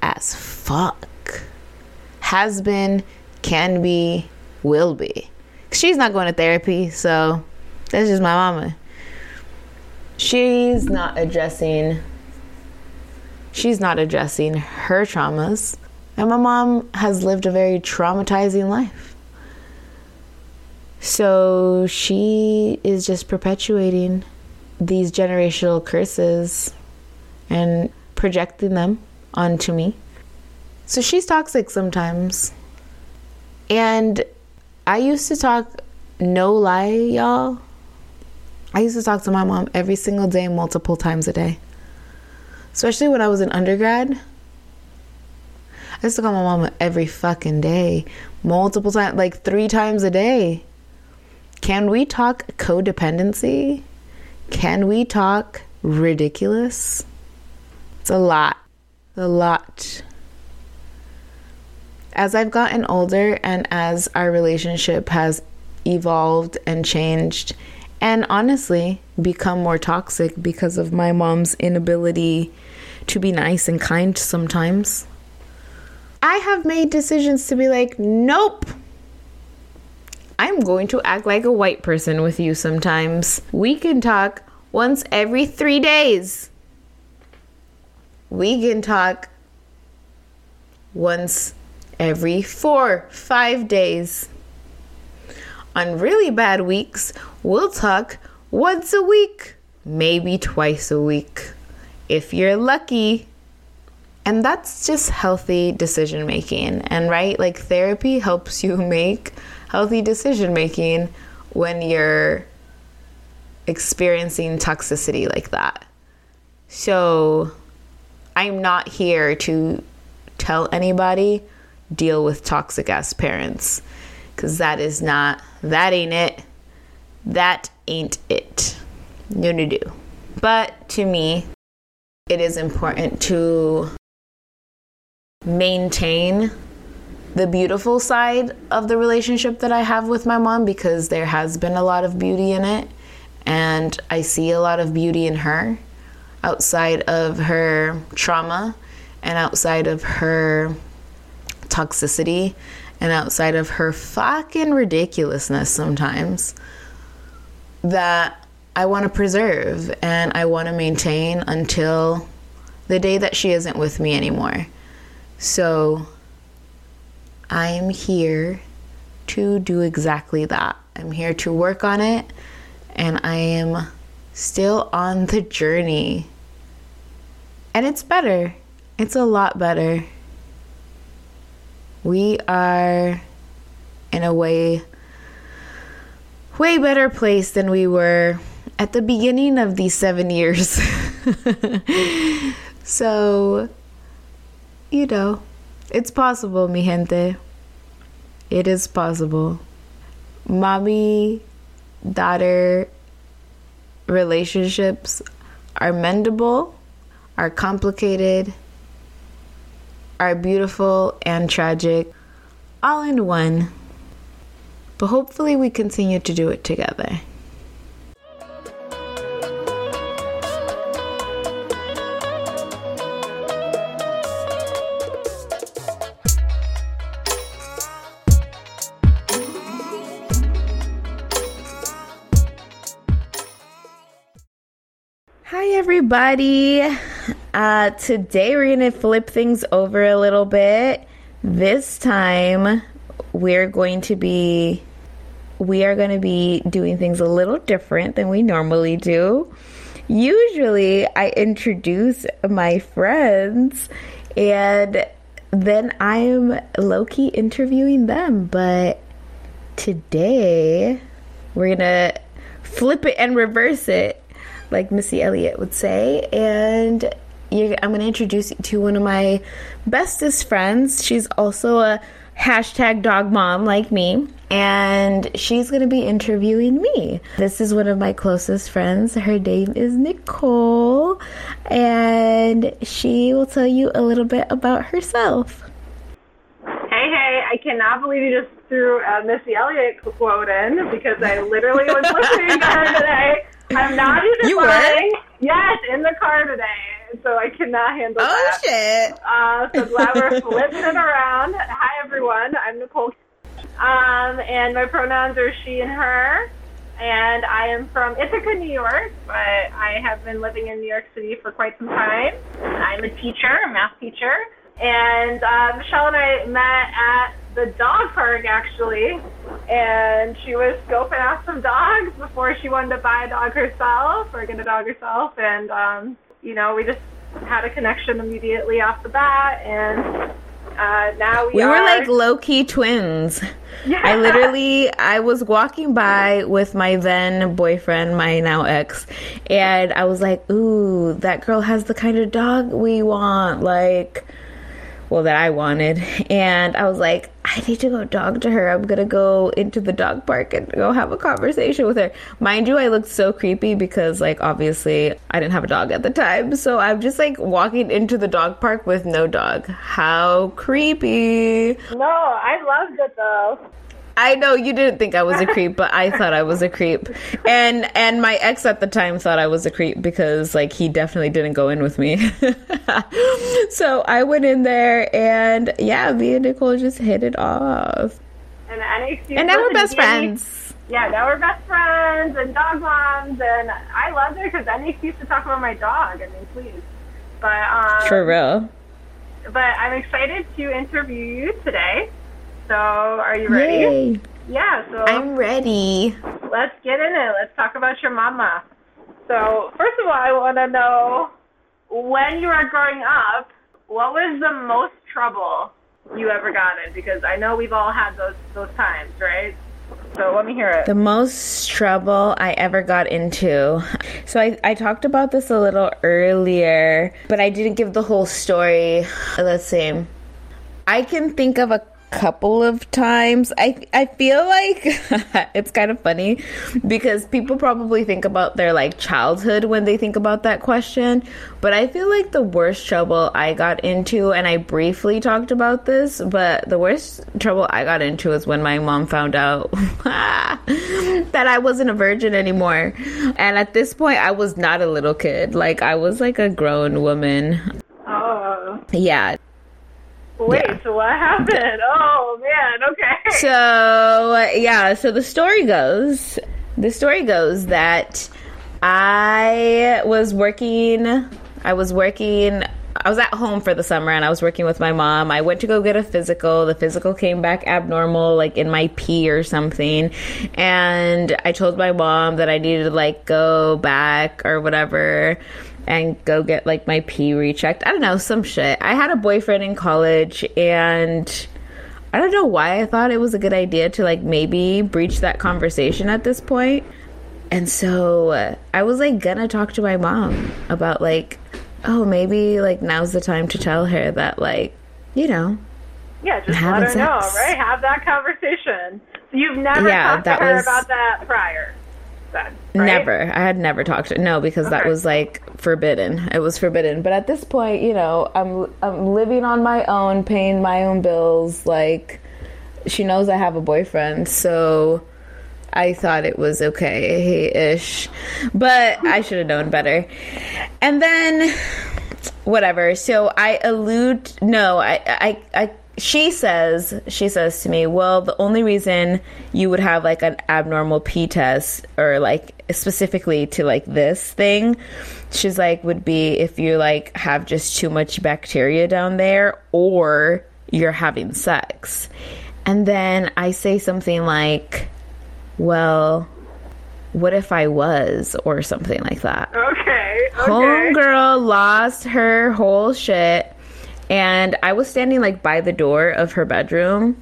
Speaker 1: as fuck. Has been, can be, will be. She's not going to therapy, so that's just my mama she's not addressing she's not addressing her traumas and my mom has lived a very traumatizing life so she is just perpetuating these generational curses and projecting them onto me so she's toxic sometimes and i used to talk no lie y'all I used to talk to my mom every single day, multiple times a day. Especially when I was in undergrad. I used to call my mama every fucking day, multiple times, like three times a day. Can we talk codependency? Can we talk ridiculous? It's a lot. A lot. As I've gotten older and as our relationship has evolved and changed, and honestly become more toxic because of my mom's inability to be nice and kind sometimes. I have made decisions to be like, nope. I'm going to act like a white person with you sometimes. We can talk once every three days. We can talk once every four, five days. On really bad weeks, we'll talk once a week, maybe twice a week, if you're lucky. And that's just healthy decision making. And right, like therapy helps you make healthy decision making when you're experiencing toxicity like that. So I'm not here to tell anybody deal with toxic ass parents because that is not, that ain't it. That ain't it. No, no, no. But to me, it is important to maintain the beautiful side of the relationship that I have with my mom because there has been a lot of beauty in it. And I see a lot of beauty in her outside of her trauma and outside of her toxicity and outside of her fucking ridiculousness sometimes that I want to preserve and I want to maintain until the day that she isn't with me anymore. So I am here to do exactly that. I'm here to work on it and I am still on the journey. And it's better. It's a lot better. We are in a way way better place than we were at the beginning of these 7 years. so, you know, it's possible, mi gente. It is possible. Mommy daughter relationships are mendable, are complicated, are beautiful and tragic, all in one. But hopefully, we continue to do it together. Everybody. Uh, today, we're going to flip things over a little bit. This time, we're going to be we are going to be doing things a little different than we normally do. Usually, I introduce my friends and then I am low key interviewing them, but today we're going to flip it and reverse it, like Missy Elliott would say, and I'm going to introduce you to one of my bestest friends. She's also a hashtag dog mom like me and she's going to be interviewing me. This is one of my closest friends. Her name is Nicole, and she will tell you a little bit about herself.
Speaker 5: Hey, hey, I cannot believe you just threw a Missy Elliott quote in because I literally was listening to her today. I'm not even
Speaker 1: You
Speaker 5: lying. Yes, in the car today. So I cannot handle
Speaker 1: Oh,
Speaker 5: that.
Speaker 1: shit.
Speaker 5: Uh, so glad we're flipping it around. Hi, everyone. I'm Nicole. Um, and my pronouns are she and her. And I am from Ithaca, New York, but I have been living in New York City for quite some time. I'm a teacher, a math teacher. And uh, Michelle and I met at the dog park, actually. And she was scoping out some dogs before she wanted to buy a dog herself or get a dog herself. And, um, you know, we just had a connection immediately off the bat. And uh, now we,
Speaker 1: We were like low key twins. Yeah. I literally I was walking by with my then boyfriend, my now ex, and I was like, "Ooh, that girl has the kind of dog we want." Like well that I wanted. And I was like, I need to go dog to her. I'm gonna go into the dog park and go have a conversation with her. Mind you, I looked so creepy because like obviously I didn't have a dog at the time. So I'm just like walking into the dog park with no dog. How creepy.
Speaker 5: No, I loved it though.
Speaker 1: I know you didn't think I was a creep, but I thought I was a creep. And and my ex at the time thought I was a creep because like he definitely didn't go in with me. so I went in there and yeah, me and Nicole just hit it off.
Speaker 5: And
Speaker 1: And now we're best friends.
Speaker 5: Yeah, now we're best friends and dog moms, and I love her because any excuse to talk about my dog. I mean, please. But um,
Speaker 1: For real.
Speaker 5: but I'm excited to interview you today. So, are you ready?
Speaker 1: Yay.
Speaker 5: Yeah. So
Speaker 1: I'm ready.
Speaker 5: let's get in it. Let's talk about your mama. So, first of all, I want to know when you were growing up, what was the most trouble you ever got in? Because I know we've all had those those times, right? So let me hear it.
Speaker 1: The most trouble I ever got into. So I, I talked about this a little earlier, but I didn't give the whole story. Let's see. I can think of a couple of times. I I feel like it's kind of funny because people probably think about their like childhood when they think about that question, but I feel like the worst trouble I got into and I briefly talked about this, but the worst trouble I got into is when my mom found out that I wasn't a virgin anymore. And at this point I was not a little kid. Like I was like a grown woman.
Speaker 5: Oh.
Speaker 1: Yeah.
Speaker 5: Wait,
Speaker 1: Yeah.
Speaker 5: so what happened? Oh man, okay.
Speaker 1: So yeah, so the story goes, the story goes that I was working, I was working, I was at home for the summer and I was working with my mom. I went to go get a physical. The physical came back abnormal, like in my pee or something. And I told my mom that I needed to like go back or whatever and go get like my pee rechecked. I don't know, some shit. I had a boyfriend in college and I don't know why I thought it was a good idea to like maybe breach that conversation at this point. And so uh, I was like gonna talk to my mom about like, oh, maybe like now's the time to tell her that like, you know,
Speaker 5: Yeah, just let her know, right? Have that conversation. So you've never
Speaker 1: Yeah,
Speaker 5: talked
Speaker 1: that
Speaker 5: to her
Speaker 1: was-
Speaker 5: about that prior, then, right?
Speaker 1: Never. I had never talked to no because that was like forbidden. It was forbidden. But at this point, you know, I'm I'm living on my own, paying my own bills. Like she knows I have a boyfriend, so I thought it was okay ish. But I should have known better. And then whatever. So I allude no, I I I she says she says to me, "Well, the only reason you would have like an abnormal P test or like specifically to like this thing, she's like would be if you like have just too much bacteria down there or you're having sex." And then I say something like, "Well, what if I was?" or something like that
Speaker 5: Okay. Okay.
Speaker 1: homegirl lost her whole shit and i was standing like by the door of her bedroom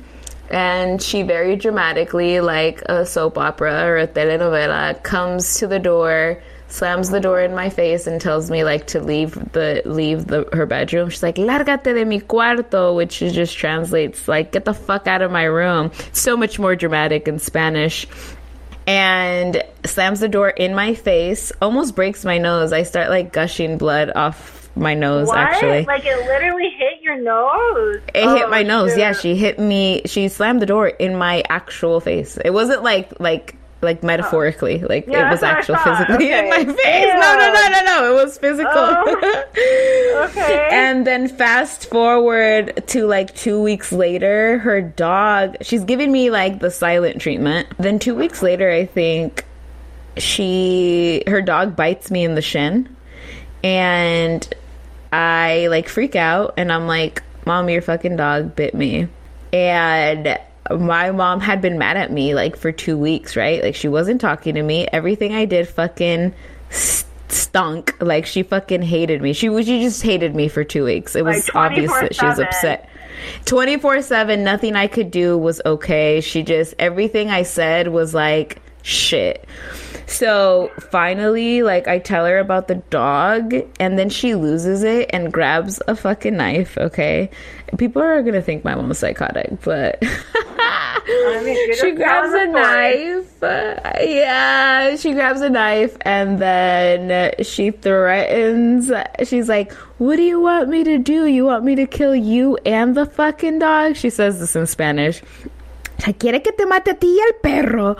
Speaker 1: and she very dramatically like a soap opera or a telenovela comes to the door slams the door in my face and tells me like to leave the leave the her bedroom. She's like lárgate de mi cuarto which just translates like get the fuck out of my room. So much more dramatic in spanish. And slams the door in my face, almost breaks my nose. I start like gushing blood off my nose
Speaker 5: What?
Speaker 1: actually.
Speaker 5: Like it literally hit your nose?
Speaker 1: it hit
Speaker 5: Oh,
Speaker 1: my nose. Yeah, she hit me. She slammed the door in my actual face. It wasn't like like like oh. metaphorically. Like
Speaker 5: Yeah,
Speaker 1: it was actual
Speaker 5: what I thought.
Speaker 1: physically in my
Speaker 5: Okay.
Speaker 1: face. No, no, no, no, no. It was physical.
Speaker 5: Oh, okay.
Speaker 1: And then fast forward to like two weeks later, her dog, she's giving me like the silent treatment. Then two weeks later, I think she, her dog bites me in the shin. And I like freak out and I'm like, Mom, your fucking dog bit me. And my mom had been mad at me like for two weeks, right? Like she wasn't talking to me. Everything I did fucking stunk. Like she fucking hated me. She was she just hated me for two weeks. It was
Speaker 5: Like,
Speaker 1: obvious that she was upset. 24 7, nothing I could do was okay. She just, everything I said was like shit. So finally, like, I tell her about the dog, and then she loses it and grabs a fucking knife, okay? People are gonna think my mom's psychotic, but.
Speaker 5: I mean,
Speaker 1: she grabs a
Speaker 5: telling the story.
Speaker 1: knife. Uh, yeah, she grabs a knife and then she threatens. She's like, What do you want me to do? You want me to kill you and the fucking dog? She says this in Spanish. Quiere que te mate a ti y al perro.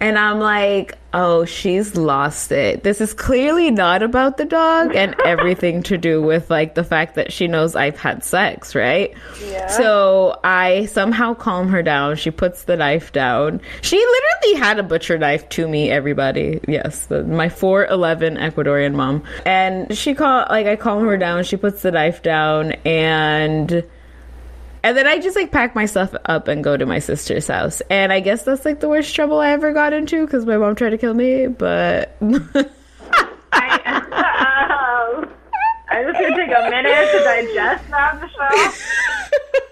Speaker 1: And I'm like, oh, she's lost it. This is clearly not about the dog and everything to do with like the fact that she knows I've had sex, right?
Speaker 5: Yeah.
Speaker 1: So I somehow calm her down. She puts the knife down. She literally had a butcher knife to me, everybody. Yes, the, my 4'11 Ecuadorian mom. And she call like I calm her down. She puts the knife down and and then I just like pack my stuff up and go to my sister's house. And I guess that's like the worst trouble I ever got into because my mom tried to kill me. But
Speaker 5: I, um, I'm just gonna take a minute to digest that, Michelle.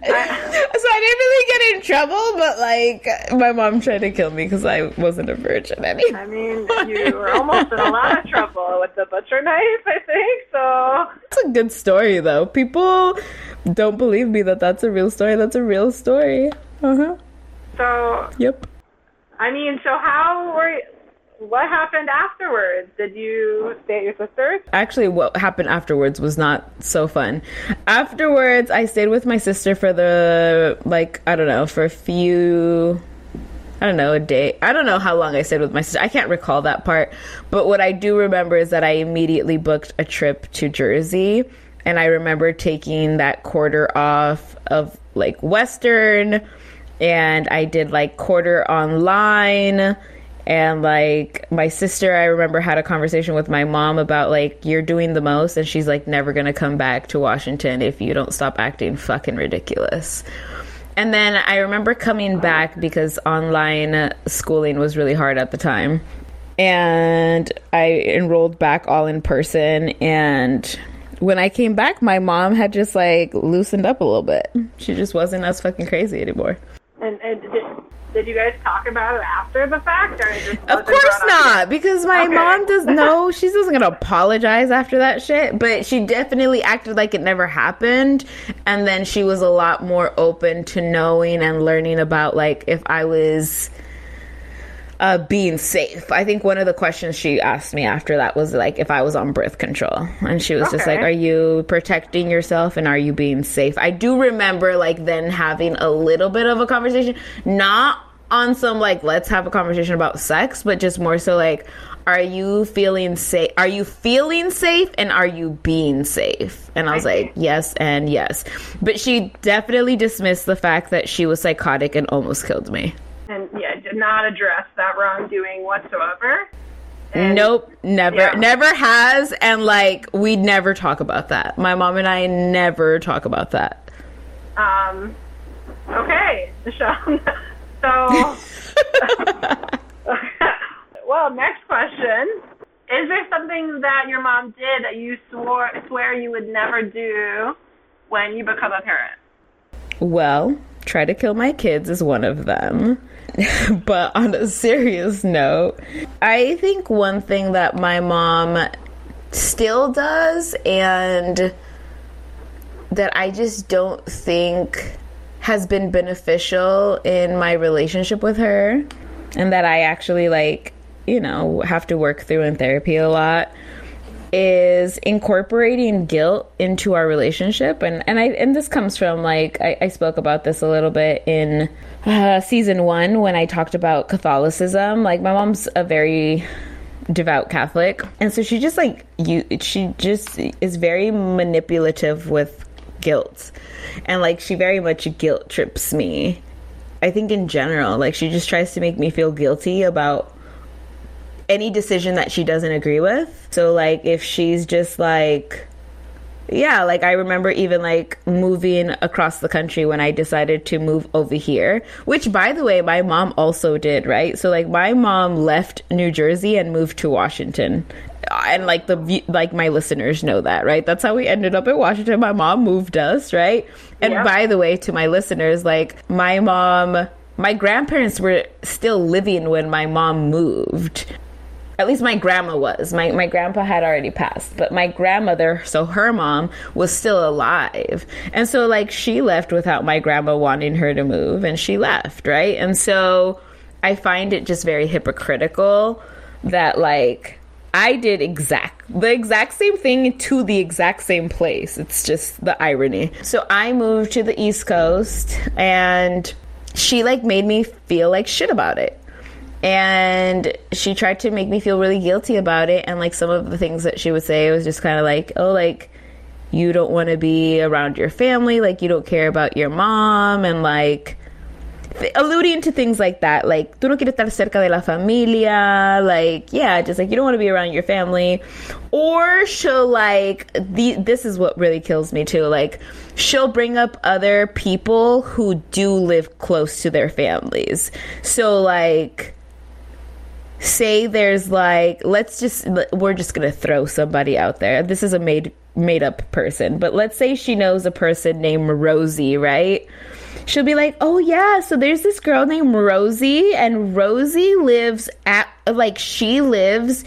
Speaker 1: so I didn't really get in trouble, but like my mom tried to kill me because I wasn't a virgin anymore.
Speaker 5: I mean, you were almost in a lot of trouble with the butcher knife, I think. So
Speaker 1: It's a good story though. People don't believe me that that's a real story. That's a real story. Uh huh.
Speaker 5: so
Speaker 1: Yep.
Speaker 5: I mean, so how were what happened afterwards? Did you stay at your sister's?
Speaker 1: Actually, what happened afterwards was not so fun. Afterwards, I stayed with my sister for the like I don't know for a few. I don't know, a day. I don't know how long I stayed with my sister. I can't recall that part. But what I do remember is that I immediately booked a trip to Jersey. And I remember taking that quarter off of like Western. And I did like quarter online. And like my sister, I remember had a conversation with my mom about like, you're doing the most. And she's like, never gonna come back to Washington if you don't stop acting fucking ridiculous. And then I remember coming back because online schooling was really hard at the time. And I enrolled back all in person. And when I came back, my mom had just like loosened up a little bit. She just wasn't as fucking crazy anymore.
Speaker 5: And, and did, you guys talk about it after the fact, or just
Speaker 1: Of course not, because my
Speaker 5: Okay.
Speaker 1: mom does no, she wasn't gonna apologize after that shit, but she definitely acted like it never happened. And then she was a lot more open to knowing and learning about like if I was uh, being safe. I think one of the questions she asked me after that was like if I was on birth control. And she was just like, Are you protecting yourself and are you being safe? I do remember like then having a little bit of a conversation, not on some like let's have a conversation about sex, but just more so like are you feeling safe? Are you feeling safe and are you being safe? And I was like, yes and yes. But she definitely dismissed the fact that she was psychotic and almost killed me.
Speaker 5: and yeah, did not address that wrongdoing whatsoever. And-
Speaker 1: Nope, never,
Speaker 5: Yeah.
Speaker 1: never has, and like we'd never talk about that. My mom and I never talk about that.
Speaker 5: Um. Okay, Michelle. So. well, next question: Is there something that your mom did that you swore swear you would never do when you become a parent?
Speaker 1: Well, try to kill my kids is one of them. but on a serious note, I think one thing that my mom still does and that I just don't think has been beneficial in my relationship with her and that I actually like, you know, have to work through in therapy a lot is incorporating guilt into our relationship. And and I and this comes from like I, I spoke about this a little bit in uh, season one when I talked about Catholicism like my mom's a very devout Catholic. And so she just like you she just is very manipulative with guilt. And like she very much guilt trips me. I think in general like she just tries to make me feel guilty about any decision that she doesn't agree with. So like if she's just like yeah, like I remember even like moving across the country when I decided to move over here, which by the way, my mom also did, right? So like my mom left New Jersey and moved to Washington. And like the like my listeners know that, right? That's how we ended up in Washington. My mom moved us, right? And
Speaker 5: Yeah.
Speaker 1: by the way, to my listeners, like my mom, my grandparents were still living when my mom moved at least my grandma was. My my grandpa had already passed, but my grandmother, so her mom was still alive. And so like she left without my grandma wanting her to move and she left, right? And so I find it just very hypocritical that like I did exact the exact same thing to the exact same place. It's just the irony. So I moved to the East Coast and she like made me feel like shit about it and she tried to make me feel really guilty about it. And like some of the things that she would say was just kind of like oh like you don't want to be around your family. Like you don't care about your mom. And like th- alluding to things like that. Like tú no quieres estar cerca de la familia. Like yeah just like you don't want to be around your family. Or she'll like the this is what really kills me too. Like she'll bring up other people who do live close to their families. So like say there's like let's just we're just gonna throw somebody out there. This is a made made up person but let's say she knows a person named rosie right? She'll be like, "Oh yeah, so there's this girl named Rosie and Rosie lives at like she lives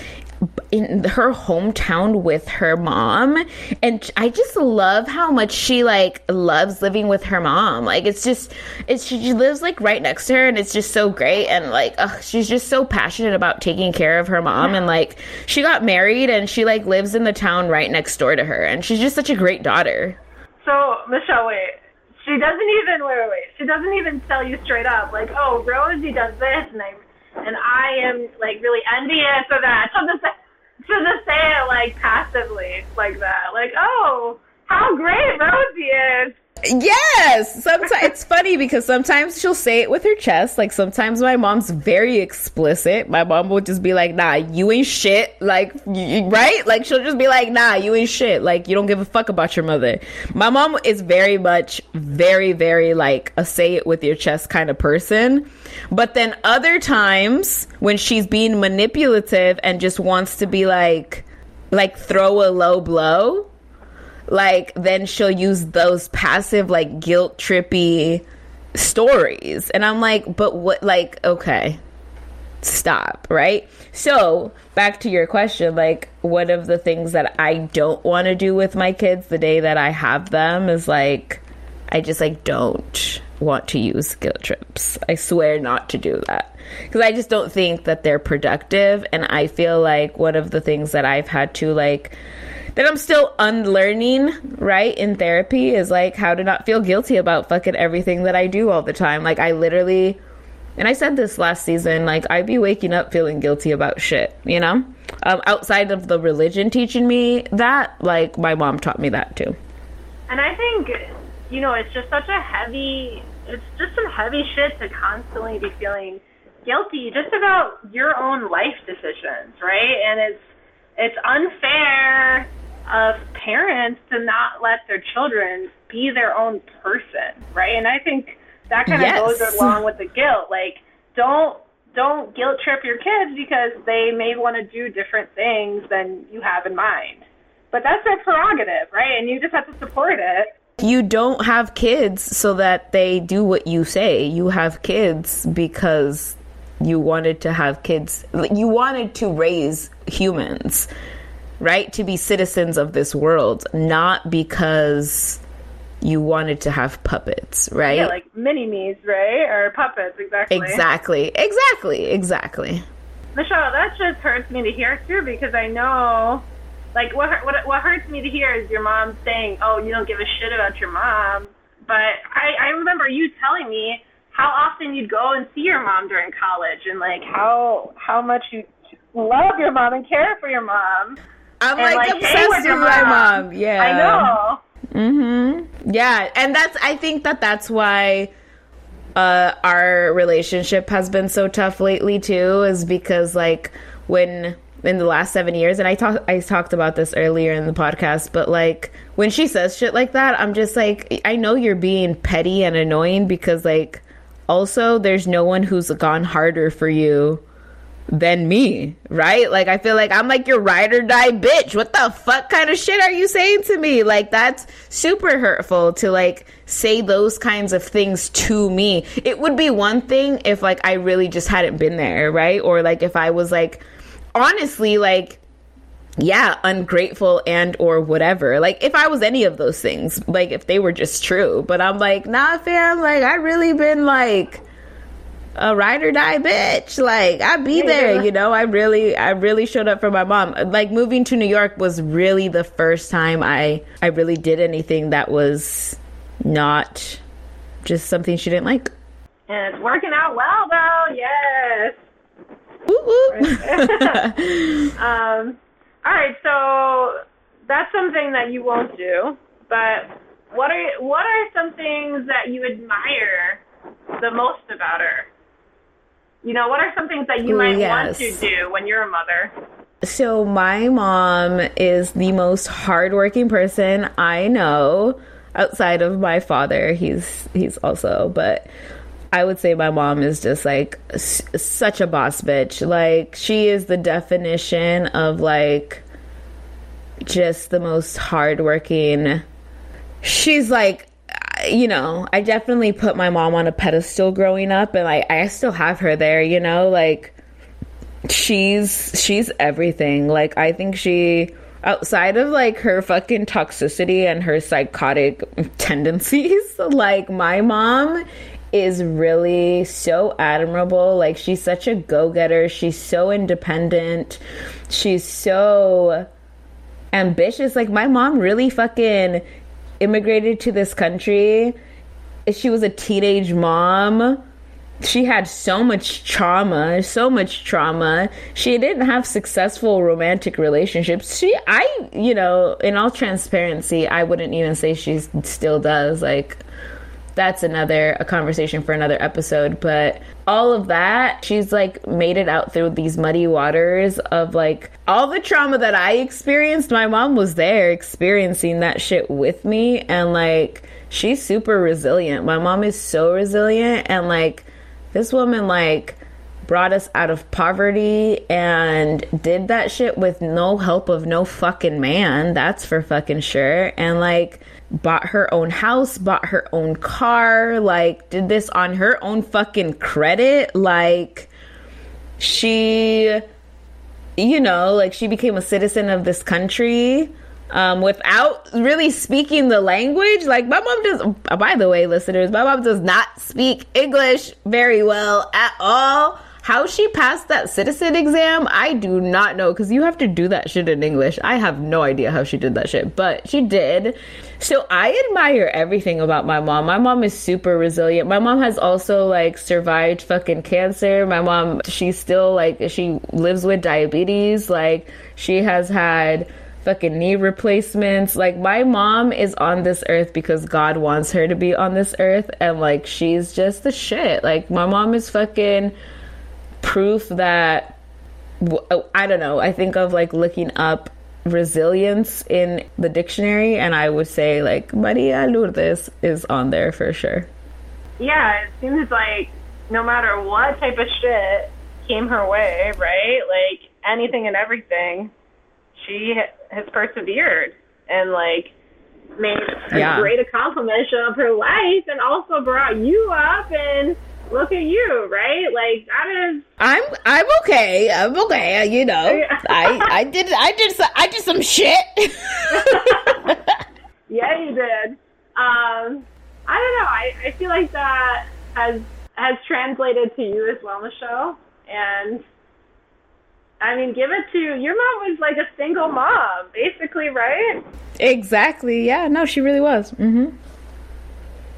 Speaker 1: in her hometown with her mom. And i just love how much she like loves living with her mom. Like it's just it's she lives like right next to her and it's just so great. And like ugh, she's just so passionate about taking care of her mom. And like she got married and she like lives in the town right next door to her. And she's just such a great daughter.
Speaker 5: So Michelle, wait. She doesn't even wait, wait, wait. She doesn't even tell you straight up, like, oh, Rosie does this, and I, and I am like really envious of that. She'll just, she'll just say it like passively, like that, like, oh, how great Rosie is.
Speaker 1: Yes. Sometimes it's funny because sometimes she'll say it with her chest. Like sometimes my mom's very explicit. My mom will just be like, "Nah, you ain't shit." Like, right? Like she'll just be like, "Nah, you ain't shit." Like you don't give a fuck about your mother. My mom is very much, very, very like a say it with your chest kind of person. But then other times when she's being manipulative and just wants to be like, like throw a low blow like then she'll use those passive like guilt trippy stories. And i'm like but what like okay stop right? So back to your question like one of the things that i don't want to do with my kids the day that i have them is like i just like don't want to use guilt trips. I swear not to do that. Because i just don't think that they're productive. And i feel like one of the things that i've had to like that I'm still unlearning, right, in therapy is like how to not feel guilty about fucking everything that I do all the time. Like, I literally, and I said this last season, like, I'd be waking up feeling guilty about shit, you know? Um, outside of the religion teaching me that, like, my mom taught me that too.
Speaker 5: And I think, you know, it's just such a heavy, it's just some heavy shit to constantly be feeling guilty just about your own life decisions, right? And it's, it's unfair of parents to not let their children be their own person, right? And I think that kind of
Speaker 1: Yes.
Speaker 5: goes along with the guilt. Like, don't don't guilt trip your kids because they may want to do different things than you have in mind. But that's their prerogative, right? And you just have to support it.
Speaker 1: You don't have kids so that they do what you say. You have kids because you wanted to have kids. You wanted to raise humans, right? To be citizens of this world, not because you wanted to have puppets, right?
Speaker 5: Yeah, like mini me's, right? Or puppets, exactly.
Speaker 1: exactly. Exactly. Exactly.
Speaker 5: Michelle, that just hurts me to hear too because I know, like, what what what hurts me to hear is your mom saying, "Oh, you don't give a shit about your mom." But I I remember you telling me how often you'd go and see your mom during college and like how how much you love your mom and care for your mom.
Speaker 1: I'm
Speaker 5: And,
Speaker 1: like,
Speaker 5: like,
Speaker 1: obsessed
Speaker 5: with
Speaker 1: my
Speaker 5: mom.
Speaker 1: mom. Yeah.
Speaker 5: I know.
Speaker 1: Mm-hmm. Yeah, and that's I think that that's why uh our relationship has been so tough lately too is because like when in the last 7 years and I talked I talked about this earlier in the podcast but like when she says shit like that I'm just like I know you're being petty and annoying because like also there's no one who's gone harder for you than me, right? Like I feel like I'm like your ride or die bitch. What the fuck kind of shit are you saying to me? Like that's super hurtful to like say those kinds of things to me. It would be one thing if like I really just hadn't been there, right? Or like if I was like honestly like yeah, ungrateful and or whatever. Like if I was any of those things, like if they were just true, but I'm like, nah, fam. Like I really been like a ride or die bitch. Like I'd be there, you know. I really, I really showed up for my mom. Like moving to New York was really the first time I, I really did anything that was not just something she didn't like.
Speaker 5: And it's working out well though. Yes.
Speaker 1: Woo woo.
Speaker 5: Um, all right, so that's something that you won't do. But what are what are some things that you admire the most about her? You know, what are some things that you might want to do when you're a mother?
Speaker 1: So my mom is the most hardworking person I know outside of my father. He's he's also, but I would say my mom is just like s- such a boss bitch. Like she is the definition of like just the most hardworking. She's like you know, I definitely put my mom on a pedestal growing up and like I still have her there, you know, like she's she's everything. Like I think she outside of like her fucking toxicity and her psychotic tendencies, like my mom is really so admirable. Like she's such a go-getter. She's so independent. She's so ambitious. Like my mom really fucking immigrated to this country. She was a teenage mom. She had so much trauma, so much trauma. She didn't have successful romantic relationships. She, I, you know, in all transparency, I wouldn't even say she still does. Like, that's another a conversation for another episode but all of that she's like made it out through these muddy waters of like all the trauma that i experienced my mom was there experiencing that shit with me and like she's super resilient. My mom is so resilient and like this woman like brought us out of poverty and did that shit with no help of no fucking man that's for fucking sure and like bought her own house, bought her own car, like did this on her own fucking credit. Like she you know, like she became a citizen of this country um, without really speaking the language. Like my mom does. By the way, listeners, my mom does not speak English very well at all. How she passed that citizen exam, I do not know because you have to do that shit in English. I have no idea how she did that shit, but she did. So I admire everything about my mom. My mom is super resilient. My mom has also like survived fucking cancer. My mom, she's still like, she lives with diabetes. Like, she has had fucking knee replacements. Like my mom is on this earth because God wants her to be on this earth and like she's just the shit. Like my mom is fucking proof that I don't know. I think of like looking up resilience in the dictionary and I would say like Maria Lourdes is on there for sure.
Speaker 5: Yeah, it seems like no matter what type of shit came her way, right? Like anything and everything, she has persevered and like made a
Speaker 1: Yeah.
Speaker 5: great accomplishment of her life and also brought you up and look at you, right? Like that is
Speaker 1: I'm I'm okay. I'm okay. You know, I I did I did some, I did some shit.
Speaker 5: Yeah, you did. Um, I don't know. I, I feel like that has has translated to you as well, Michelle. And I mean, give it to your mom was like a single mom, basically, right?
Speaker 1: exactly. Yeah. No, she really was. hmm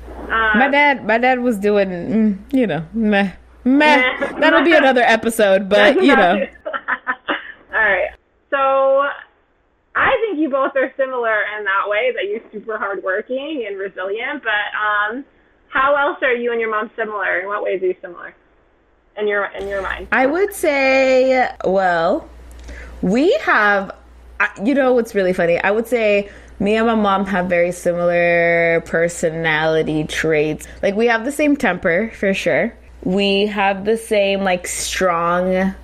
Speaker 5: Um,
Speaker 1: My dad my dad was doing mm, you know meh meh.
Speaker 5: Meh.
Speaker 1: That'll be another episode, but you know.
Speaker 5: All right. So I think you both are similar in that way that you're super hardworking and resilient. But um, how else are you and your mom similar? In what ways are you similar? In your in your mind?
Speaker 1: I would say, well, we have, you know, what's really funny? I would say me and my mom have very similar personality traits. Like, we have the same temper for sure. We have the same, like, strong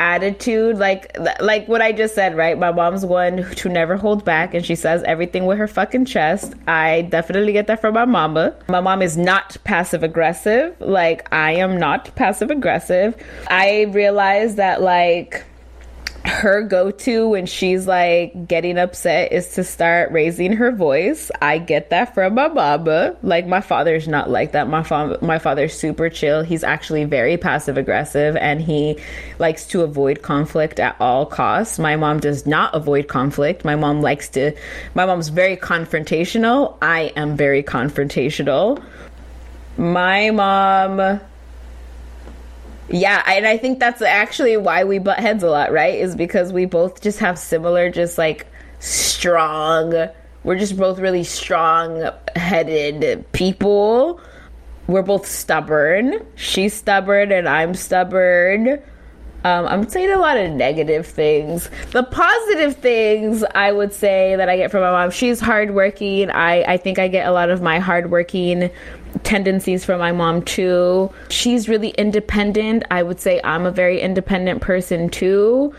Speaker 1: attitude. Like like what i just said right? My mom's one to never hold back and she says everything with her fucking chest. I definitely get that from my mama. My mom is not passive aggressive like i am not passive aggressive i realize that like her go-to when she's like getting upset is to start raising her voice. I get that from my mama. Like my father's not like that. My father my father's super chill. He's actually very passive aggressive and he likes to avoid conflict at all costs. My mom does not avoid conflict. My mom likes to my mom's very confrontational. I am very confrontational. My mom yeah, and I think that's actually why we butt heads a lot, right? Is because we both just have similar, just like strong. We're just both really strong headed people. We're both stubborn. She's stubborn and I'm stubborn. Um, I'm saying a lot of negative things. The positive things I would say that I get from my mom, she's hardworking. I, I think I get a lot of my hardworking tendencies from my mom too. She's really independent. I would say I'm a very independent person too.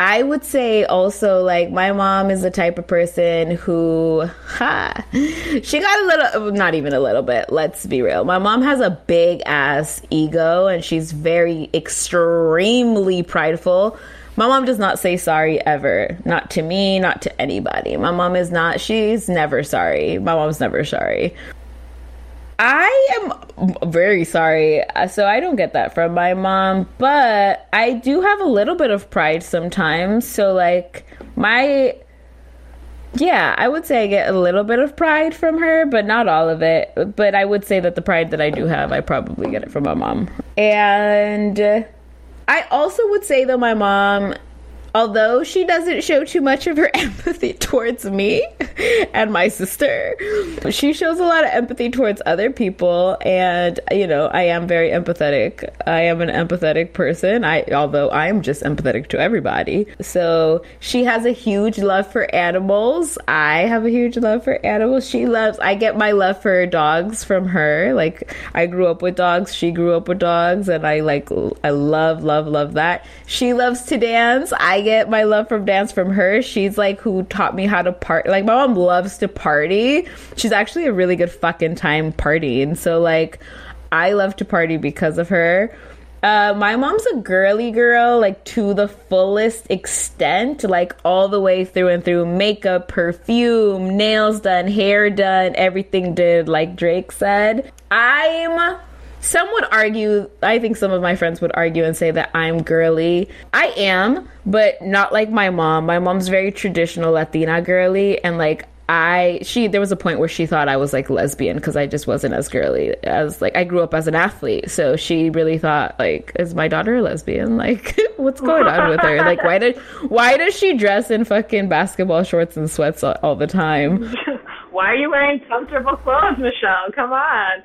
Speaker 1: I would say also like my mom is the type of person who ha, she got a little not even a little bit, let's be real. My mom has a big ass ego and she's very extremely prideful. My mom does not say sorry ever. Not to me, not to anybody. My mom is not she's never sorry. My mom's never sorry. I am very sorry. Uh, So I don't get that from my mom, but I do have a little bit of pride sometimes. So like my yeah, I would say I get a little bit of pride from her, but not all of it. But I would say that the pride that I do have, I probably get it from my mom. And I also would say though my mom although she doesn't show too much of her empathy towards me and my sister, she shows a lot of empathy towards other people and you know, I am very empathetic. I am an empathetic person. I although I'm just empathetic to everybody. So, she has a huge love for animals. I have a huge love for animals. She loves I get my love for dogs from her. Like I grew up with dogs, she grew up with dogs and I like I love love love that. She loves to dance. I get my love from dance from her. She's like who taught me how to party. Like my mom loves to party. She's actually a really good fucking time partying. So like I love to party because of her. Uh, my mom's a girly girl, like to the fullest extent, like all the way through and through. Makeup, perfume, nails done, hair done, everything did, like Drake said. I'm some would argue, I think some of my friends would argue and say that I'm girly. I am, but not like my mom. My mom's very traditional Latina girly, and like I, she, there was a point where she thought I was like lesbian because I just wasn't as girly as like I grew up as an athlete. So she really thought like, is my daughter a lesbian? Like, what's going on with her? Like, why did, why does she dress in fucking basketball shorts and sweats all, all the time?
Speaker 5: Why are you wearing comfortable clothes, Michelle? Come on.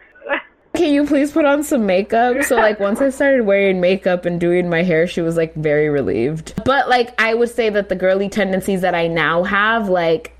Speaker 1: Can you please put on some makeup? So like once I started wearing makeup and doing my hair, she was like very relieved. But like I would say that the girly tendencies that I now have, like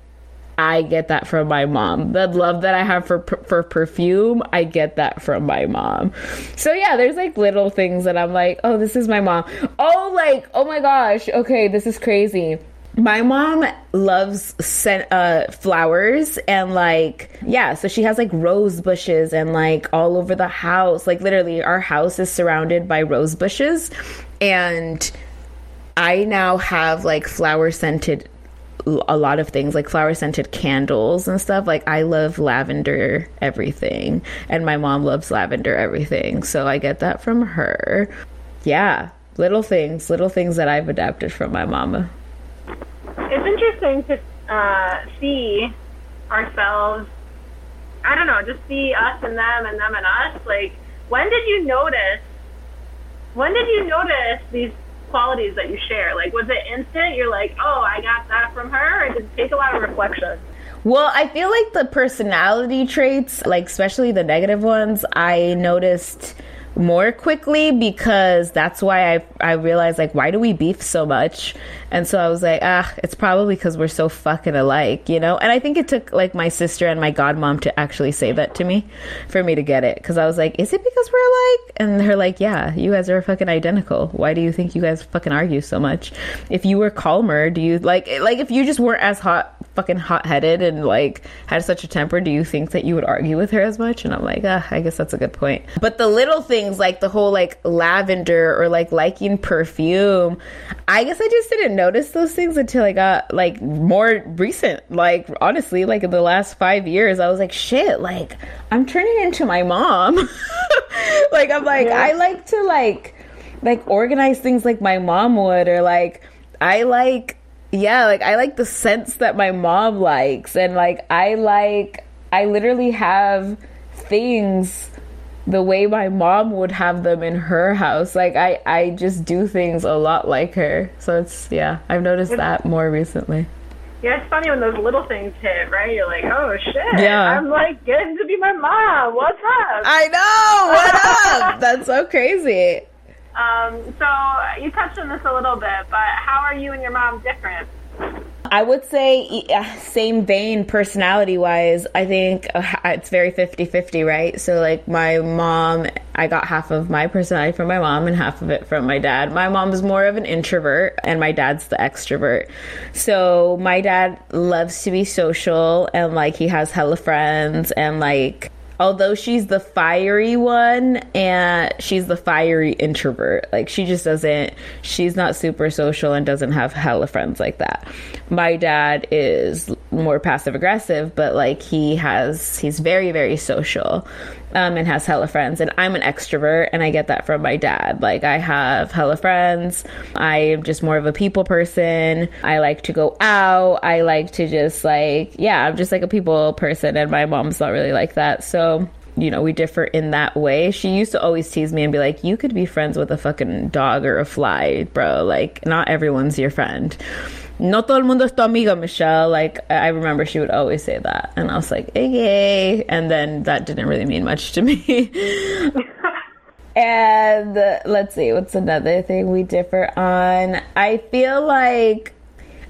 Speaker 1: I get that from my mom. The love that I have for for perfume, I get that from my mom. So yeah, there's like little things that I'm like, "Oh, this is my mom." Oh, like, "Oh my gosh, okay, this is crazy." My mom loves scent, uh, flowers and like yeah, so she has like rose bushes and like all over the house. Like literally, our house is surrounded by rose bushes, and I now have like flower scented a lot of things like flower scented candles and stuff. Like i love lavender everything and my mom loves lavender everything so i get that from her. Yeah little things little things that i've adapted from my mama
Speaker 5: It's interesting to uh, see ourselves. I don't know, just see us and them and them and us. Like, when did you notice? When did you notice these qualities that you share? Like, was it instant? You're like, oh, I got that from her, or did it take a lot of reflection?
Speaker 1: Well, I feel like the personality traits, like especially the negative ones, I noticed more quickly because that's why I I realized like why do we beef so much? And so I was like, ah, it's probably because we're so fucking alike, you know? And I think it took like my sister and my godmom to actually say that to me for me to get it. Cause I was like, is it because we're alike? And they're like, yeah, you guys are fucking identical. Why do you think you guys fucking argue so much? If you were calmer, do you like, like if you just weren't as hot, fucking hot headed and like had such a temper, do you think that you would argue with her as much? And I'm like, ah, I guess that's a good point. But the little things like the whole like lavender or like like perfume, I guess I just didn't notice those things until I got like more recent. Like honestly, like in the last five years, I was like, shit, like I'm turning into my mom. like I'm like, I like to like like organize things like my mom would, or like I like yeah, like I like the scents that my mom likes, and like I like I literally have things the way my mom would have them in her house. Like I I just do things a lot like her. So it's yeah, I've noticed that more recently.
Speaker 5: Yeah, it's funny when those little things hit, right? You're like, oh shit,
Speaker 1: Yeah.
Speaker 5: I'm like getting to be my mom. What's up?
Speaker 1: I know. What up? That's so crazy.
Speaker 5: Um, so you touched on this a little bit, but how are you and your mom different?
Speaker 1: I would say uh, same vein personality wise. I think uh, it's very 50-50, right? So like my mom I got half of my personality from my mom and half of it from my dad. My mom's more of an introvert and my dad's the extrovert. So my dad loves to be social and like he has hella friends and like although she's the fiery one and she's the fiery introvert. Like she just doesn't she's not super social and doesn't have hella friends like that. My dad is more passive aggressive but like he has he's very very social um, and has hella friends and i'm an extrovert and i get that from my dad like i have hella friends i am just more of a people person i like to go out i like to just like yeah i'm just like a people person and my mom's not really like that so you know, we differ in that way. She used to always tease me and be like, You could be friends with a fucking dog or a fly, bro. Like, not everyone's your friend. No todo el mundo es tu amiga, Michelle. Like, I remember she would always say that. And I was like, okay. And then that didn't really mean much to me. and uh, let's see, what's another thing we differ on? I feel like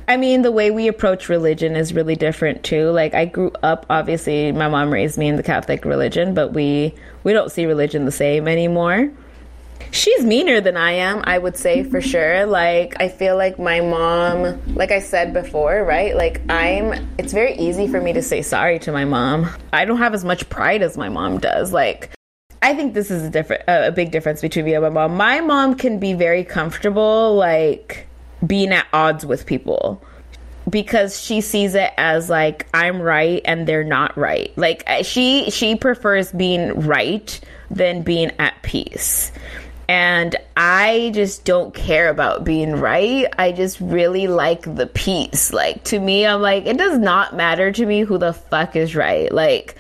Speaker 1: I mean, the way we approach religion is really different too. Like I grew up obviously my mom raised me in the Catholic religion, but we we don't see religion the same anymore. She's meaner than I am, I would say for sure. Like I feel like my mom, like I said before, right? Like I'm it's very easy for me to say sorry to my mom. I don't have as much pride as my mom does. Like I think this is a different a big difference between me and my mom. My mom can be very comfortable like being at odds with people because she sees it as like I'm right and they're not right. Like she she prefers being right than being at peace. And I just don't care about being right. I just really like the peace. Like to me I'm like it does not matter to me who the fuck is right. Like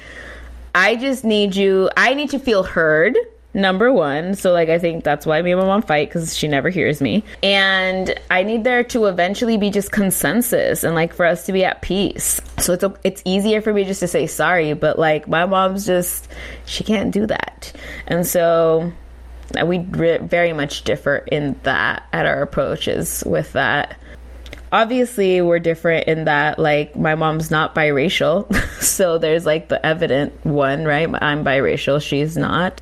Speaker 1: I just need you I need to feel heard number one. So, like, I think that's why me and my mom fight because she never hears me. And I need there to eventually be just consensus and like for us to be at peace. So it's a, it's easier for me just to say sorry, but like my mom's just she can't do that, and so we re- very much differ in that at our approaches with that obviously we're different in that like my mom's not biracial so there's like the evident one right i'm biracial she's not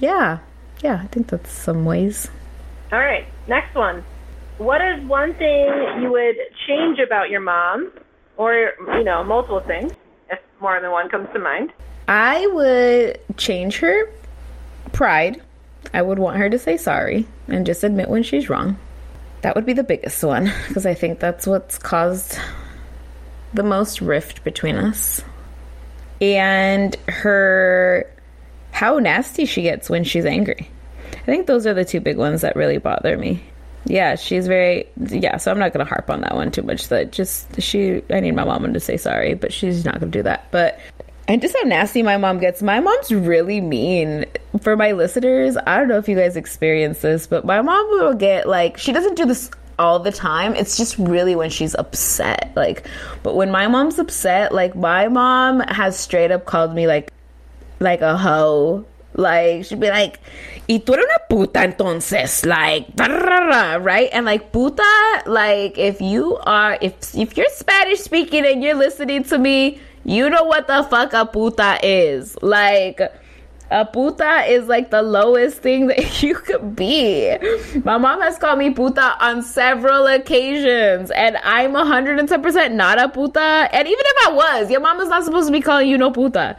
Speaker 1: yeah, yeah, I think that's some ways.
Speaker 5: All right, next one. What is one thing you would change about your mom, or you know, multiple things, if more than one comes to mind?
Speaker 1: I would change her pride. I would want her to say sorry and just admit when she's wrong. That would be the biggest one because I think that's what's caused the most rift between us. And her how nasty she gets when she's angry. I think those are the two big ones that really bother me. Yeah, she's very yeah, so I'm not gonna harp on that one too much. That just she I need my mom to say sorry, but she's not gonna do that. But and just how nasty my mom gets. My mom's really mean. For my listeners, I don't know if you guys experience this, but my mom will get like she doesn't do this all the time. It's just really when she's upset. Like, but when my mom's upset, like my mom has straight up called me like like a hoe. Like she'd be like, "Y tú eres una puta entonces," like, right? And like puta, like if you are, if if you're Spanish speaking and you're listening to me, you know what the fuck a puta is. Like, a puta is like the lowest thing that you could be. My mom has called me puta on several occasions, and I'm 110% not a puta. And even if I was, your mom is not supposed to be calling you no puta.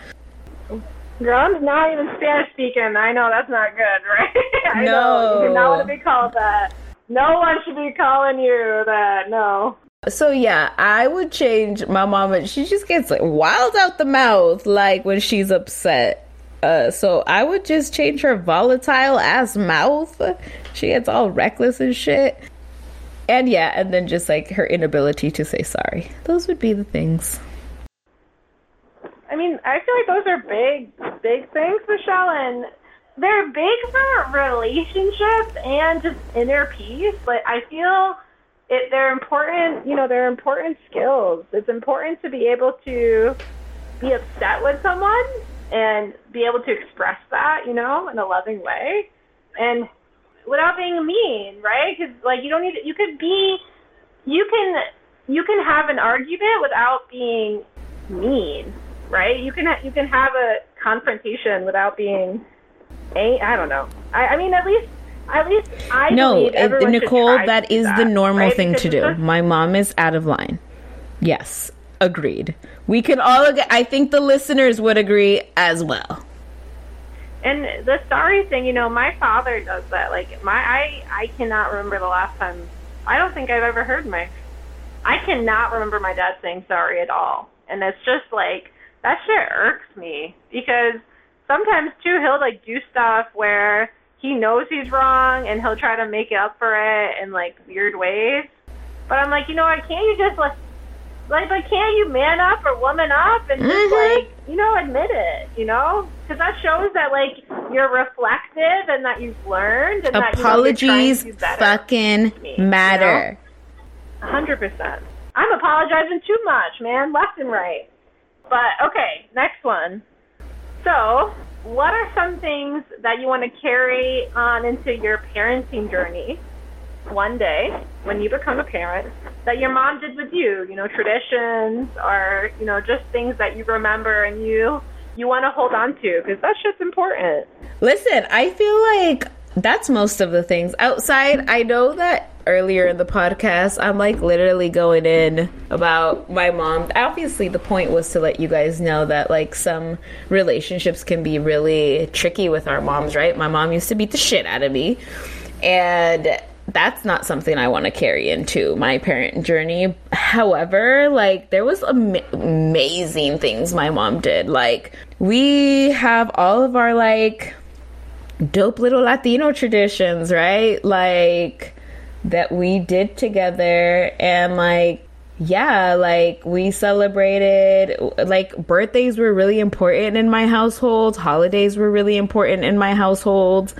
Speaker 5: Girl, I'm not even Spanish speaking. I know that's not good, right? I
Speaker 1: no.
Speaker 5: know. You do not want to be called that. No one should be calling you that. No.
Speaker 1: So yeah, I would change my mom. She just gets like wild out the mouth, like when she's upset. Uh, so I would just change her volatile ass mouth. She gets all reckless and shit. And yeah, and then just like her inability to say sorry. Those would be the things.
Speaker 5: I mean, I feel like those are big, big things, Michelle, and they're big for relationships and just inner peace. Like I feel it, they're important. You know, they're important skills. It's important to be able to be upset with someone and be able to express that, you know, in a loving way, and without being mean, right? Because like you don't need. You could be. You can. You can have an argument without being mean right? You can you can have a confrontation without being ain't. I don't know. I, I mean, at least, at least I
Speaker 1: No, it- Nicole, That is
Speaker 5: that the
Speaker 1: normal
Speaker 5: right?
Speaker 1: thing
Speaker 5: Because
Speaker 1: to do.
Speaker 5: just-
Speaker 1: My mom is out of line. Yes, agreed. We can all agree. I think the listeners would agree as well.
Speaker 5: And the sorry thing, you know, my father does that. Like my, I, I cannot remember the last time. I don't think I've ever heard my. I cannot remember my dad saying sorry at all, and it's just like that shit irks me because sometimes too he'll like do stuff where he knows he's wrong and he'll try to make up for it in like weird ways. But I'm like, you know what? Can't you just like, like, like, can't you man up or woman up and just
Speaker 1: Mhm.
Speaker 5: like, you know, admit it? You know, because that shows that like you're reflective and that you've learned and that
Speaker 1: Apologies
Speaker 5: you know, you're trying to do better.
Speaker 1: fucking
Speaker 5: you
Speaker 1: matter.
Speaker 5: hundred percent. I'm apologizing too much, man, left and right. But okay, next one. So, what are some things that you want to carry on into your parenting journey one day when you become a parent that your mom did with you? You know, traditions or you know just things that you remember and you you want to hold on to because that shit's important.
Speaker 1: Listen, I feel like that's most of the things. Outside, I know that earlier in the podcast, I'm like literally going in about my mom. Obviously, the point was to let you guys know that like some relationships can be really tricky with our moms, right? My mom used to beat the shit out of me. And that's not something I want to carry into my parent journey. However, like there was ama- amazing things my mom did. Like we have all of our like dope little Latino traditions, right? Like that we did together and like yeah, like we celebrated like birthdays were really important in my household, holidays were really important in my household.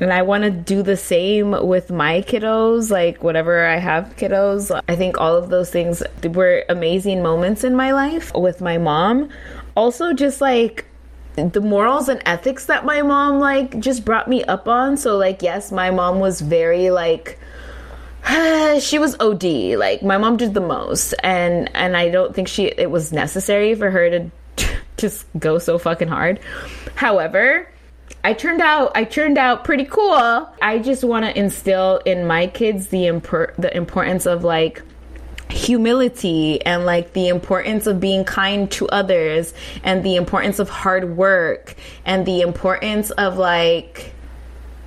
Speaker 1: And I want to do the same with my kiddos, like whatever I have kiddos. I think all of those things were amazing moments in my life with my mom. Also, just like the morals and ethics that my mom like just brought me up on. So, like, yes, my mom was very like, she was OD. Like my mom did the most, and and I don't think she it was necessary for her to just go so fucking hard. However, I turned out I turned out pretty cool. I just want to instill in my kids the impor- the importance of like humility and like the importance of being kind to others and the importance of hard work and the importance of like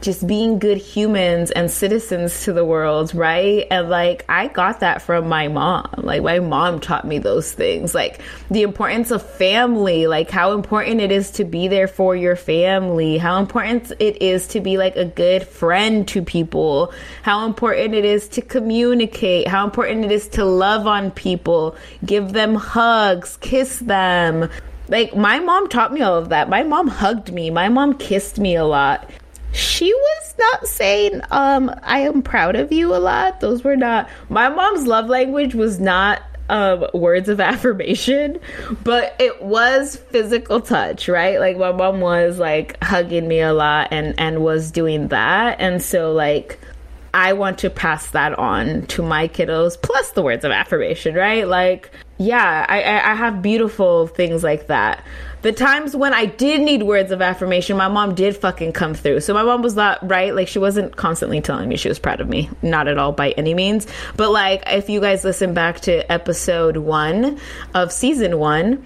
Speaker 1: just being good humans and citizens to the world, right? And like I got that from my mom. Like my mom taught me those things. Like the importance of family, like how important it is to be there for your family, how important it is to be like a good friend to people, how important it is to communicate, how important it is to love on people, give them hugs, kiss them. Like my mom taught me all of that. My mom hugged me. My mom kissed me a lot she was not saying um i am proud of you a lot those were not my mom's love language was not um words of affirmation but it was physical touch right like my mom was like hugging me a lot and and was doing that and so like I want to pass that on to my kiddos, plus the words of affirmation, right? Like, yeah, I, I, I have beautiful things like that. The times when I did need words of affirmation, my mom did fucking come through. So my mom was not right. Like, she wasn't constantly telling me she was proud of me. Not at all by any means. But, like, if you guys listen back to episode one of season one,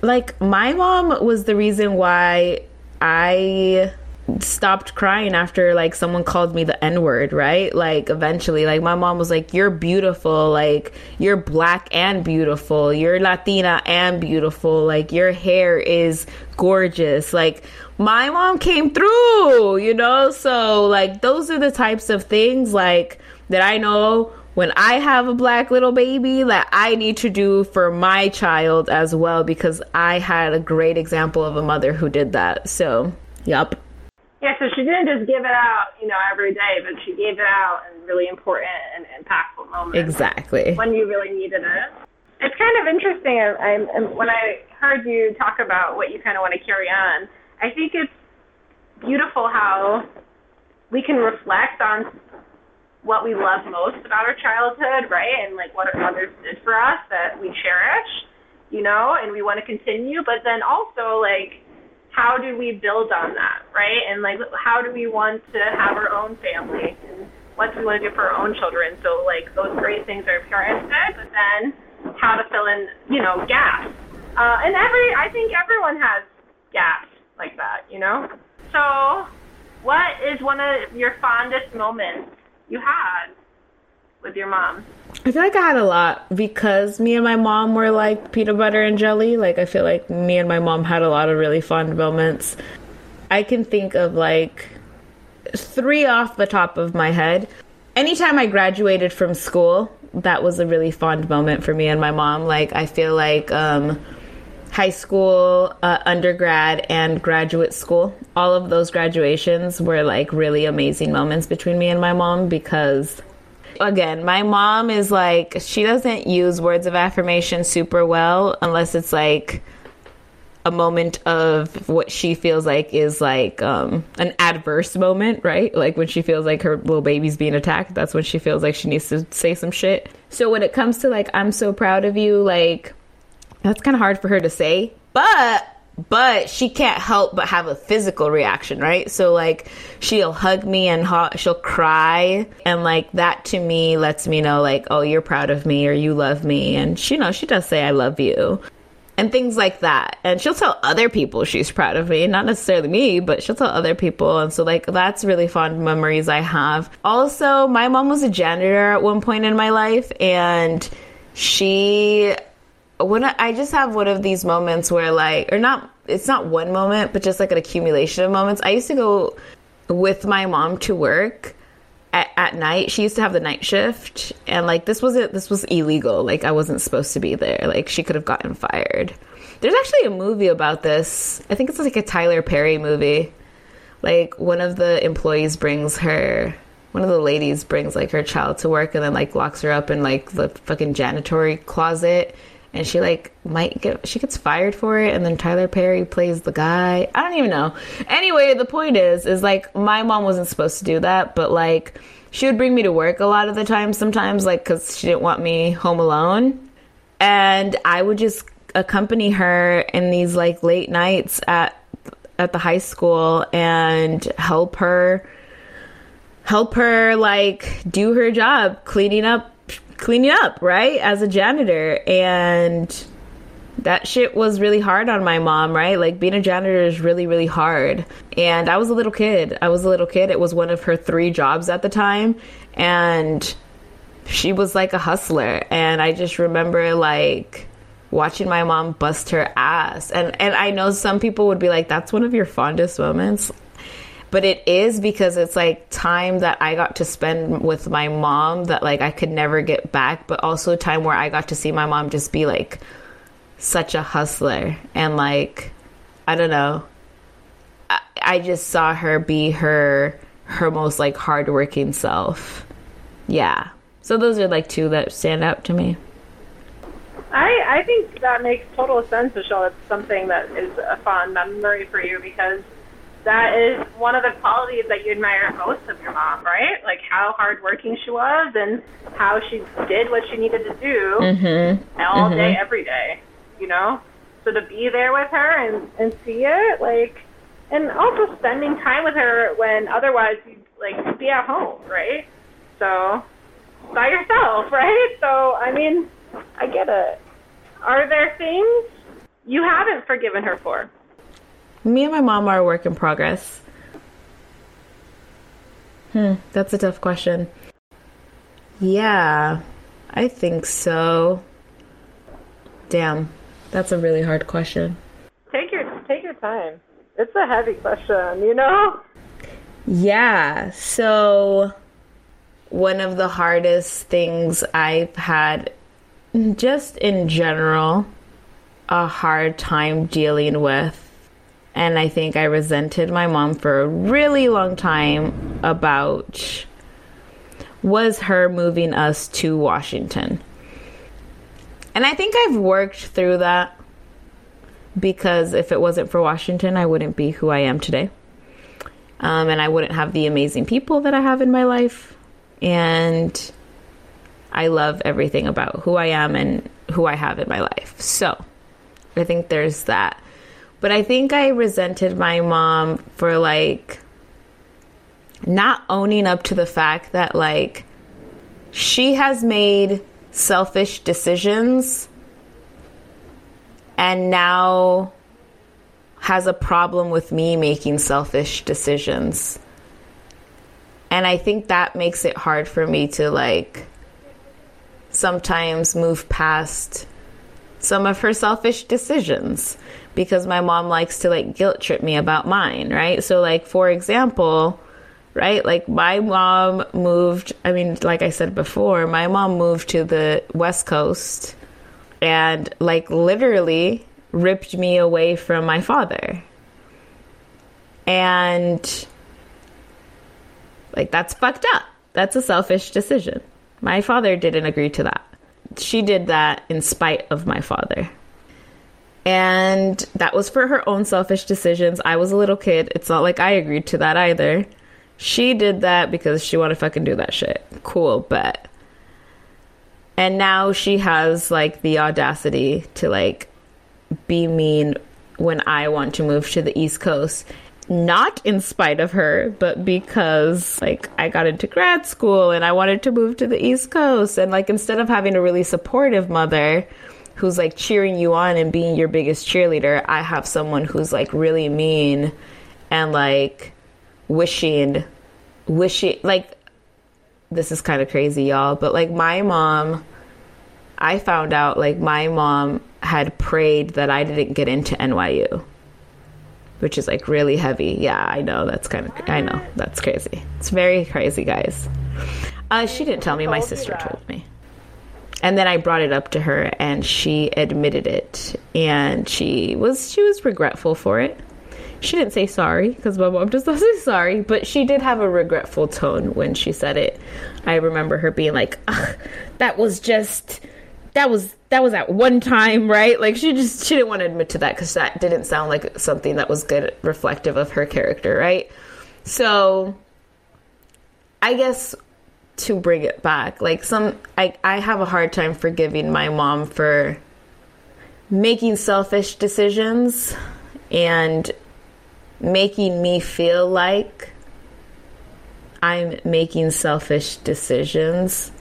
Speaker 1: like, my mom was the reason why I stopped crying after like someone called me the n word right like eventually like my mom was like you're beautiful like you're black and beautiful you're latina and beautiful like your hair is gorgeous like my mom came through you know so like those are the types of things like that i know when I have a black little baby that I need to do for my child as well because I had a great example of a mother who did that. So, yep.
Speaker 5: Yeah, so she didn't just give it out, you know, every day, but she gave it out in really important and impactful moments.
Speaker 1: Exactly.
Speaker 5: When you really needed it. It's kind of interesting. I, I, when I heard you talk about what you kind of want to carry on, I think it's beautiful how we can reflect on what we love most about our childhood, right? And like what our mothers did for us that we cherish, you know, and we want to continue. But then also like how do we build on that, right? And like, how do we want to have our own family? What do we want to do for our own children? So like, those great things are parented, but then how to fill in, you know, gaps. Uh, and every, I think everyone has gaps like that, you know. So, what is one of your fondest moments you had with your mom?
Speaker 1: I feel like I had a lot because me and my mom were like peanut butter and jelly. Like I feel like me and my mom had a lot of really fun moments. I can think of like three off the top of my head. Anytime I graduated from school, that was a really fond moment for me and my mom. Like I feel like um high school, uh, undergrad, and graduate school. All of those graduations were like really amazing moments between me and my mom because, again, my mom is like, she doesn't use words of affirmation super well unless it's like a moment of what she feels like is like um, an adverse moment, right? Like when she feels like her little baby's being attacked, that's when she feels like she needs to say some shit. So when it comes to like, I'm so proud of you, like, that's kind of hard for her to say, but but she can't help but have a physical reaction, right? So like she'll hug me and ho- she'll cry and like that to me lets me know like oh you're proud of me or you love me and she you know she does say I love you and things like that. And she'll tell other people she's proud of me, not necessarily me, but she'll tell other people. And so, like, that's really fond memories I have. Also, my mom was a janitor at one point in my life, and she when I, I just have one of these moments where like or not it's not one moment but just like an accumulation of moments. I used to go with my mom to work at, at night. She used to have the night shift and like this wasn't this was illegal. Like i wasn't supposed to be there. Like she could have gotten fired. There's actually a movie about this. I think it's like a tyler perry movie. Like one of the employees brings her one of the ladies brings like her child to work and then like locks her up in like the fucking janitory closet and she like might get she gets fired for it and then Tyler Perry plays the guy. I don't even know. Anyway, the point is is like my mom wasn't supposed to do that, but like she would bring me to work a lot of the time sometimes like cuz she didn't want me home alone. And I would just accompany her in these like late nights at at the high school and help her help her like do her job cleaning up cleaning up, right? As a janitor. And that shit was really hard on my mom, right? Like being a janitor is really, really hard. And I was a little kid. I was a little kid. It was one of her three jobs at the time. And she was like a hustler. And I just remember like watching my mom bust her ass. And and I know some people would be like, that's one of your fondest moments but it is because it's like time that I got to spend with my mom that like I could never get back, but also time where I got to see my mom just be like such a hustler and like I don't know. I, I just saw her be her her most like hardworking self. Yeah. So those are like two that stand out to me.
Speaker 5: I, I think that makes total sense, Michelle. It's something that is a fond memory for you because that is one of the qualities that you admire most of your mom, right? Like how hardworking she was and how she did what she needed to do
Speaker 1: mm-hmm.
Speaker 5: all
Speaker 1: mm-hmm.
Speaker 5: day, every day, you know? So to be there with her and, and see it, like, and also spending time with her when otherwise you'd, like, be at home, right? So, by yourself, right? So, I mean, I get it. Are there things you haven't forgiven her for?
Speaker 1: Me and my mom are a work in progress. Hmm, that's a tough question. Yeah, I think so. Damn, that's a really hard question.
Speaker 5: Take your take your time. It's a heavy question, you know?
Speaker 1: Yeah, so one of the hardest things I've had just in general a hard time dealing with and I think I resented my mom for a really long time about was her moving us to Washington. And I think I've worked through that because if it wasn't for Washington, I wouldn't be who I am today. Um, and I wouldn't have the amazing people that I have in my life. And I love everything about who I am and who I have in my life. So I think there's that. But I think I resented my mom for like not owning up to the fact that like she has made selfish decisions and now has a problem with me making selfish decisions. And I think that makes it hard for me to like sometimes move past some of her selfish decisions because my mom likes to like guilt trip me about mine, right? So like for example, right? Like my mom moved, I mean like I said before, my mom moved to the West Coast and like literally ripped me away from my father. And like that's fucked up. That's a selfish decision. My father didn't agree to that. She did that in spite of my father. And that was for her own selfish decisions. I was a little kid. It's not like I agreed to that either. She did that because she wanted to fucking do that shit. Cool, but. And now she has like the audacity to like be mean when I want to move to the East Coast. Not in spite of her, but because like I got into grad school and I wanted to move to the East Coast. And like instead of having a really supportive mother who's like cheering you on and being your biggest cheerleader, I have someone who's like really mean and like wishing, wishing, like this is kind of crazy, y'all, but like my mom, I found out like my mom had prayed that I didn't get into NYU, which is like really heavy. Yeah, I know that's kind of I know that's crazy. It's very crazy, guys. Uh, she didn't tell me. My sister told me. And then I brought it up to her, and she admitted it, and she was she was regretful for it. She didn't say sorry because my mom just doesn't sorry, but she did have a regretful tone when she said it. I remember her being like, Ugh, "That was just that was that was at one time, right?" Like she just she didn't want to admit to that because that didn't sound like something that was good reflective of her character, right? So I guess to bring it back, like some I I have a hard time forgiving my mom for making selfish decisions and making me feel like I'm making selfish decisions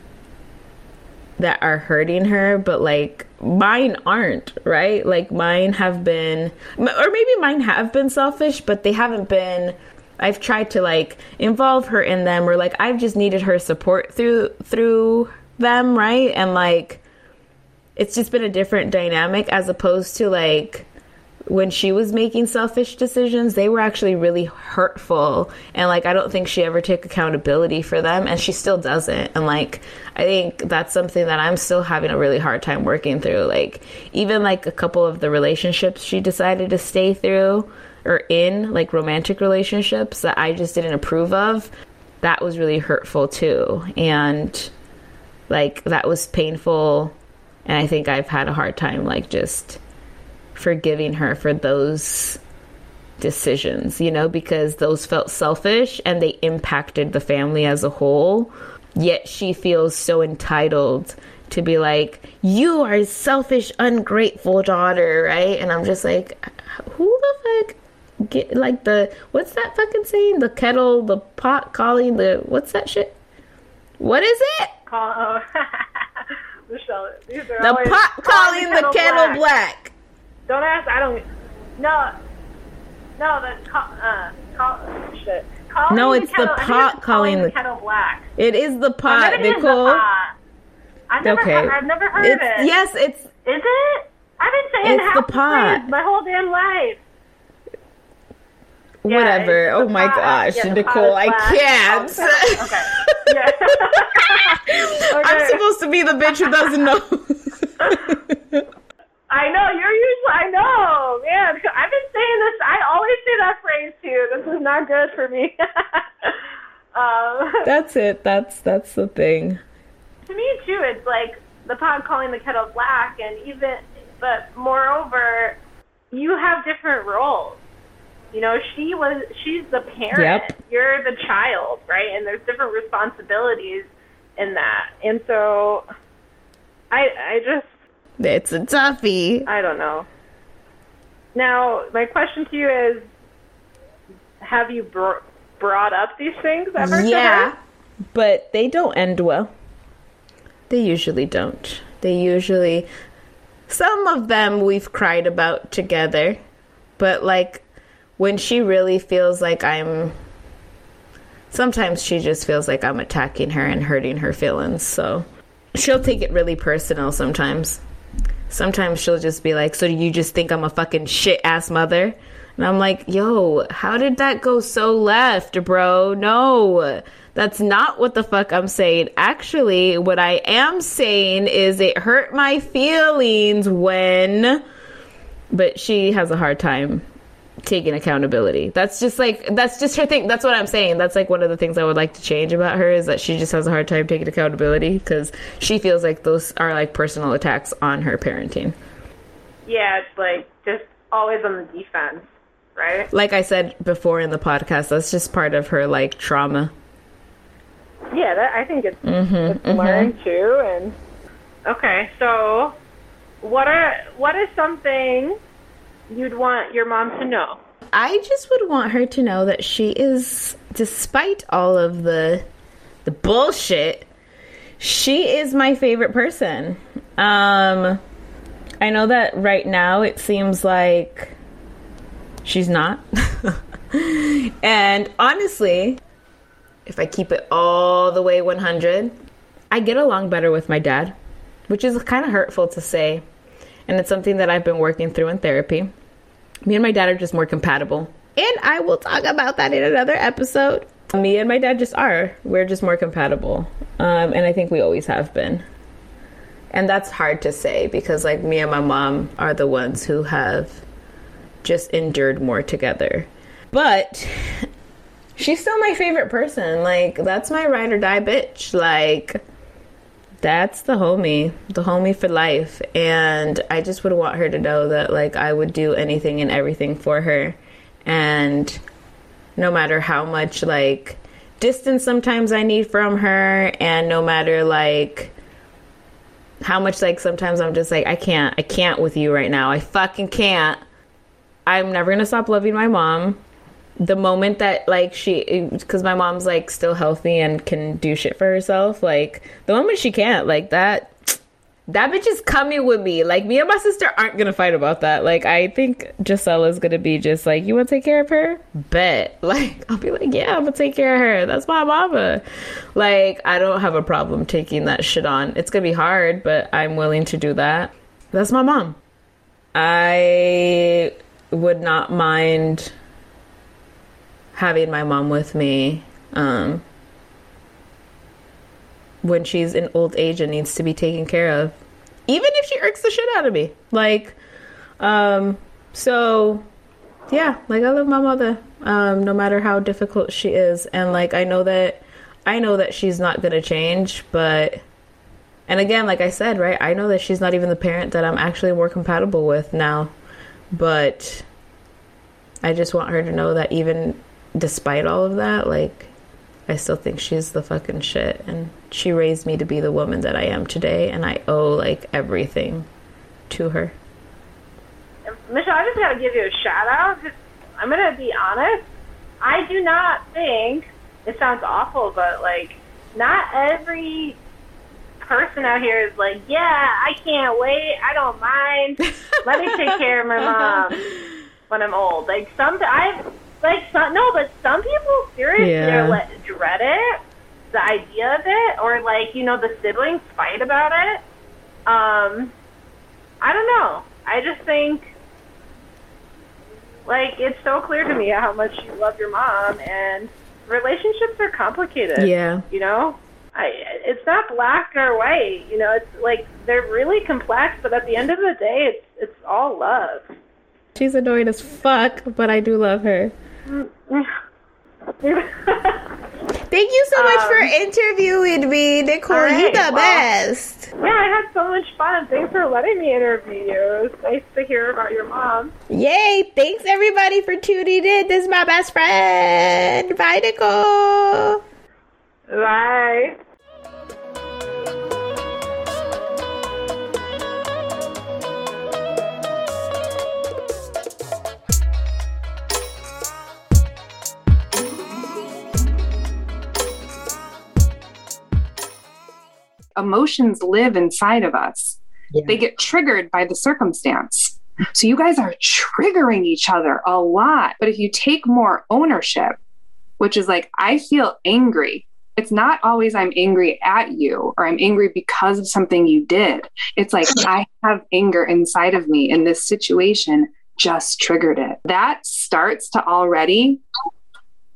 Speaker 1: that are hurting her, but like mine aren't, right? Like mine have been, or maybe mine have been selfish, but they haven't been. I've tried to like involve her in them, or like I've just needed her support through through them, right? And like it's just been a different dynamic as opposed to like when she was making selfish decisions, they were actually really hurtful. And like, I don't think she ever took accountability for them, and she still doesn't. And like, I think that's something that I'm still having a really hard time working through. Like, even like a couple of the relationships she decided to stay through or in, like romantic relationships that I just didn't approve of, that was really hurtful too. And like, that was painful. And I think I've had a hard time, like, just forgiving her for those decisions, you know, because those felt selfish and they impacted the family as a whole. Yet she feels so entitled to be like, You are a selfish, ungrateful daughter, right? And I'm just like, Who the fuck get like the what's that fucking saying? The kettle, the pot calling, the what's that shit? What is it?
Speaker 5: Call, oh. Michelle,
Speaker 1: The pot calling the kettle black.
Speaker 5: Don't ask. I don't. No. No, the call. Uh, call. Shit. Calling
Speaker 1: No,
Speaker 5: the
Speaker 1: it's the
Speaker 5: kettle, I
Speaker 1: pot
Speaker 5: it's
Speaker 1: calling the-
Speaker 5: kettle black.
Speaker 1: It is the pot,
Speaker 5: it is the pot. I've never,
Speaker 1: Okay.
Speaker 5: heard, I've never heard
Speaker 1: It's
Speaker 5: of it.
Speaker 1: yes, it's
Speaker 5: Is it? I've been saying
Speaker 1: It's the
Speaker 5: the
Speaker 1: pot.
Speaker 5: my whole damn life.
Speaker 1: Whatever. Oh my gosh,
Speaker 5: Yeah,
Speaker 1: Nicole, I can't.
Speaker 5: Oh, okay. Yeah.
Speaker 1: I'm supposed to be the bitch who doesn't know.
Speaker 5: I know you're usually. I know, man. I've been saying this. I always say that phrase too. This is not good for me. um,
Speaker 1: that's it. That's that's the thing.
Speaker 5: to me too, it's like the pot calling the kettle black, and even, but moreover, you have different roles. You know, she was. She's the parent.
Speaker 1: Yep.
Speaker 5: You're the child, right? And there's different responsibilities in that. And so, I I just
Speaker 1: It's a toughie.
Speaker 5: I don't know. Now, my question to you is: Have you br- brought up these things ever?
Speaker 1: Yeah, but they don't end well. They usually don't. They usually, some of them we've cried about together, but like when she really feels like I'm, sometimes she just feels like I'm attacking her and hurting her feelings. So she'll take it really personal sometimes. Sometimes she'll just be like, So you just think I'm a fucking shit ass mother? And I'm like, Yo, how did that go so left, bro? No, that's not what the fuck I'm saying. Actually, what I am saying is it hurt my feelings when. But she has a hard time taking accountability. That's just like that's just her thing. That's what I'm saying. That's like one of the things I would like to change about her is that she just has a hard time taking accountability because she feels like those are like personal attacks on her parenting.
Speaker 5: Yeah, it's like just always on the defense, right?
Speaker 1: Like I said before in the podcast, that's just part of her like trauma.
Speaker 5: Yeah, that, I think it's, mm-hmm, it's mm-hmm. learned too. And okay, so what are what is something you'd want your mom to know?
Speaker 1: I just would want her to know that she is, despite all of the the bullshit, she is my favorite person. Um, I know that right now it seems like she's not, and honestly, if I keep it all the way 100, I get along better with my dad, which is kind of hurtful to say, and it's something that I've been working through in therapy me and my dad are just more compatible. And I will talk about that in another episode. Me and my dad just are. We're just more compatible. Um, and I think we always have been. And that's hard to say because, like, me and my mom are the ones who have just endured more together. But she's still my favorite person. Like, that's my ride or die bitch. Like, that's the homie, the homie for life. And I just would want her to know that, like, I would do anything and everything for her. And no matter how much, like, distance sometimes I need from her, and no matter, like, how much, like, sometimes I'm just like, I can't, I can't with you right now. I fucking can't. I'm never gonna stop loving my mom the moment that like she because my mom's like still healthy and can do shit for herself like the moment she can't like that that bitch is coming with me. Like me and my sister aren't gonna fight about that. Like i think gisella's gonna be just like you want to take care of her? Bet. Like i'll be like yeah i'm gonna take care of her. That's my mama. Like i don't have a problem taking that shit on. It's gonna be hard but i'm willing to do that. That's my mom. I would not mind having my mom with me um, when she's in old age and needs to be taken care of, even if she irks the shit out of me. Like, um, so yeah, like I love my mother, um, no matter how difficult she is, and like I know that I know that she's not gonna change, but. And again, like I said, right, I know that she's not even the parent that I'm actually more compatible with now. But I just want her to know that even despite all of that, like, I still think she's the fucking shit. And she raised me to be the woman that I am today, and I owe, like, everything to her.
Speaker 5: Michelle, I just gotta give you a shout out. Just, I'm gonna be honest. I do not think it sounds awful, but like, not every person out here is like, yeah, I can't wait. I don't mind. Let me take care of my mom when I'm old. Like some, I like some, no, but some people seriously
Speaker 1: Yeah.
Speaker 5: are like, dread it, the idea of it, or like you know the siblings fight about it. Um, I don't know. I just think like it's so clear to me how much you love your mom and relationships are complicated.
Speaker 1: Yeah.
Speaker 5: You know? I it's not black or white, you know, it's like they're really complex, but at the end of the day it's it's all love.
Speaker 1: She's annoying as fuck, but I do love her. Thank you so much
Speaker 5: Um,
Speaker 1: for interviewing me, Nicole.
Speaker 5: all
Speaker 1: you
Speaker 5: right,
Speaker 1: the
Speaker 5: well-
Speaker 1: best.
Speaker 5: Yeah, I had so much fun. Thanks for letting me interview you. It was nice to hear about your mom.
Speaker 1: Yay! Thanks everybody for tuning in. This is my best friend. Bye, Nicole.
Speaker 5: Bye.
Speaker 6: Emotions live inside of us.
Speaker 3: Yeah.
Speaker 6: They get triggered by the circumstance. So you guys are triggering each other a lot. But if you take more ownership, which is like, I feel angry. It's not always I'm angry at you or I'm angry because of something you did. It's like I have anger inside of me and this situation just triggered it. That starts to already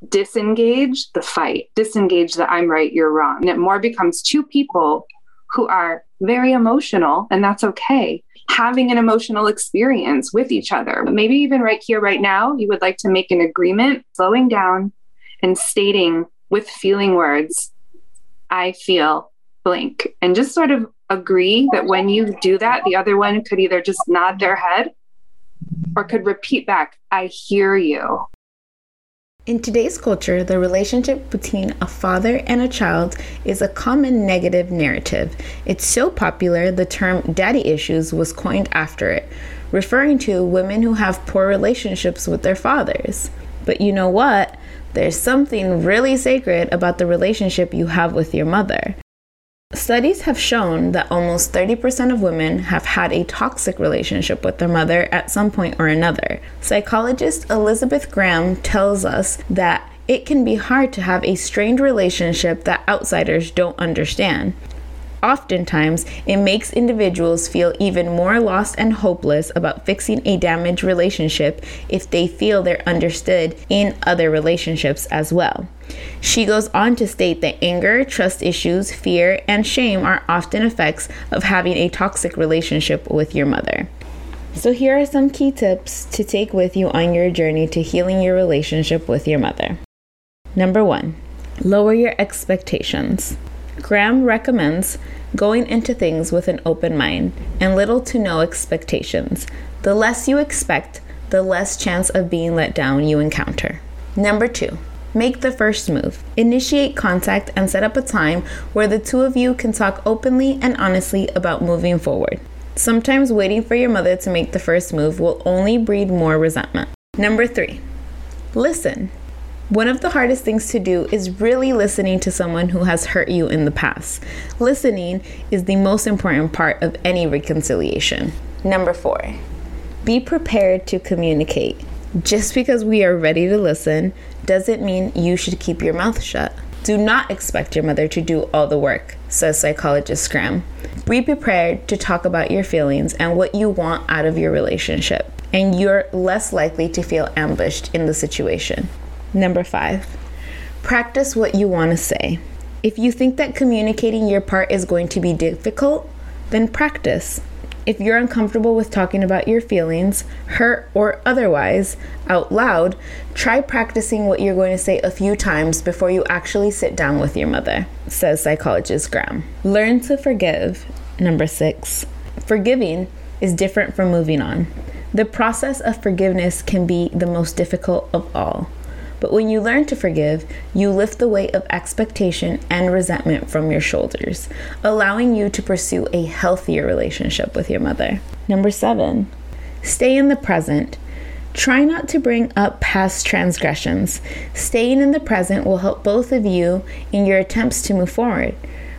Speaker 6: disengage the fight, disengage that I'm right, you're wrong. And it more becomes two people who are very emotional, and that's okay. Having an emotional experience with each other. Maybe even right here, right now, you would like to make an agreement, slowing down and stating with feeling words, I feel blank. And just sort of agree that when you do that, the other one could either just nod their head or could repeat back, I hear you.
Speaker 1: In today's culture, the relationship between a father and a child is a common negative narrative. It's so popular, the term daddy issues was coined after it, referring to women who have poor relationships with their fathers. But you know what? There's something really sacred about the relationship you have with your mother. Studies have shown that almost 30% of women have had a toxic relationship with their mother at some point or another. Psychologist Elizabeth Graham tells us that it can be hard to have a strained relationship that outsiders don't understand. Oftentimes, it makes individuals feel even more lost and hopeless about fixing a damaged relationship if they feel they're understood in other relationships as well. She goes on to state that anger, trust issues, fear, and shame are often effects of having a toxic relationship with your mother. So, here are some key tips to take with you on your journey to healing your relationship with your mother. Number one, lower your expectations. Graham recommends going into things with an open mind and little to no expectations. The less you expect, the less chance of being let down you encounter. Number two, make the first move. Initiate contact and set up a time where the two of you can talk openly and honestly about moving forward. Sometimes waiting for your mother to make the first move will only breed more resentment. Number three, listen. One of the hardest things to do is really listening to someone who has hurt you in the past. Listening is the most important part of any reconciliation. Number four, be prepared to communicate. Just because we are ready to listen doesn't mean you should keep your mouth shut. Do not expect your mother to do all the work, says psychologist Graham. Be prepared to talk about your feelings and what you want out of your relationship, and you're less likely to feel ambushed in the situation. Number five, practice what you want to say. If you think that communicating your part is going to be difficult, then practice. If you're uncomfortable with talking about your feelings, hurt or otherwise, out loud, try practicing what you're going to say a few times before you actually sit down with your mother, says psychologist Graham. Learn to forgive. Number six, forgiving is different from moving on. The process of forgiveness can be the most difficult of all. But when you learn to forgive, you lift the weight of expectation and resentment from your shoulders, allowing you to pursue a healthier relationship with your mother. Number seven, stay in the present. Try not to bring up past transgressions. Staying in the present will help both of you in your attempts to move forward.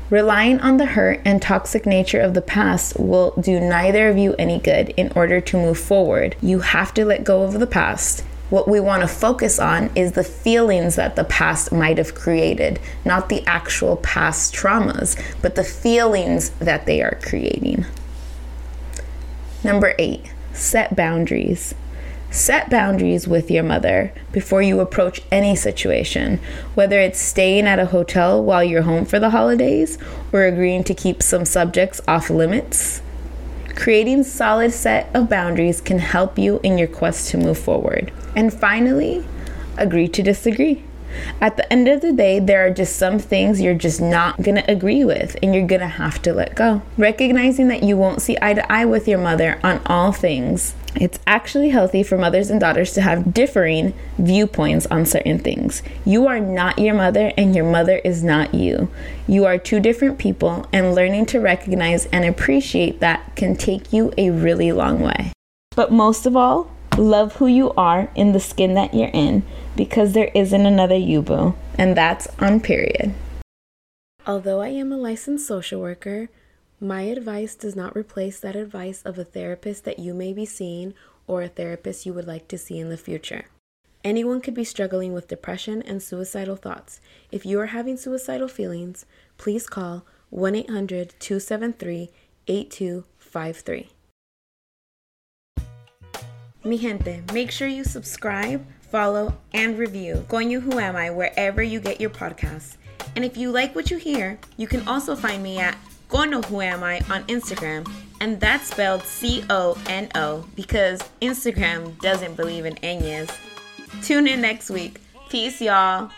Speaker 1: Relying on the hurt and toxic nature of the past will do neither of you any good in order to move forward. You have to let go of the past what we want to focus on is the feelings that the past might have created, not the actual past traumas, but the feelings that they are creating. Number eight, set boundaries. Set boundaries with your mother before you approach any situation, whether it's staying at a hotel while you're home for the holidays or agreeing to keep some subjects off limits. Creating solid set of boundaries can help you in your quest to move forward. And finally, agree to disagree. At the end of the day, there are just some things you're just not gonna agree with and you're gonna have to let go. Recognizing that you won't see eye to eye with your mother on all things. It's actually healthy for mothers and daughters to have differing viewpoints on certain things. You are not your mother, and your mother is not you. You are two different people, and learning to recognize and appreciate that can take you a really long way. But most of all, love who you are in the skin that you're in because there isn't another you, boo. And that's on period.
Speaker 7: Although I am a licensed social worker, my advice does not replace that advice of a therapist that you may be seeing or a therapist you would like to see in the future. Anyone could be struggling with depression and suicidal thoughts. If you are having suicidal feelings, please call 1 800 273 8253.
Speaker 1: Mi gente, make sure you subscribe, follow, and review Coño Who Am I wherever you get your podcasts. And if you like what you hear, you can also find me at Cono Who Am I on Instagram, and that's spelled C O N O because Instagram doesn't believe in ñes. Tune in next week. Peace, y'all.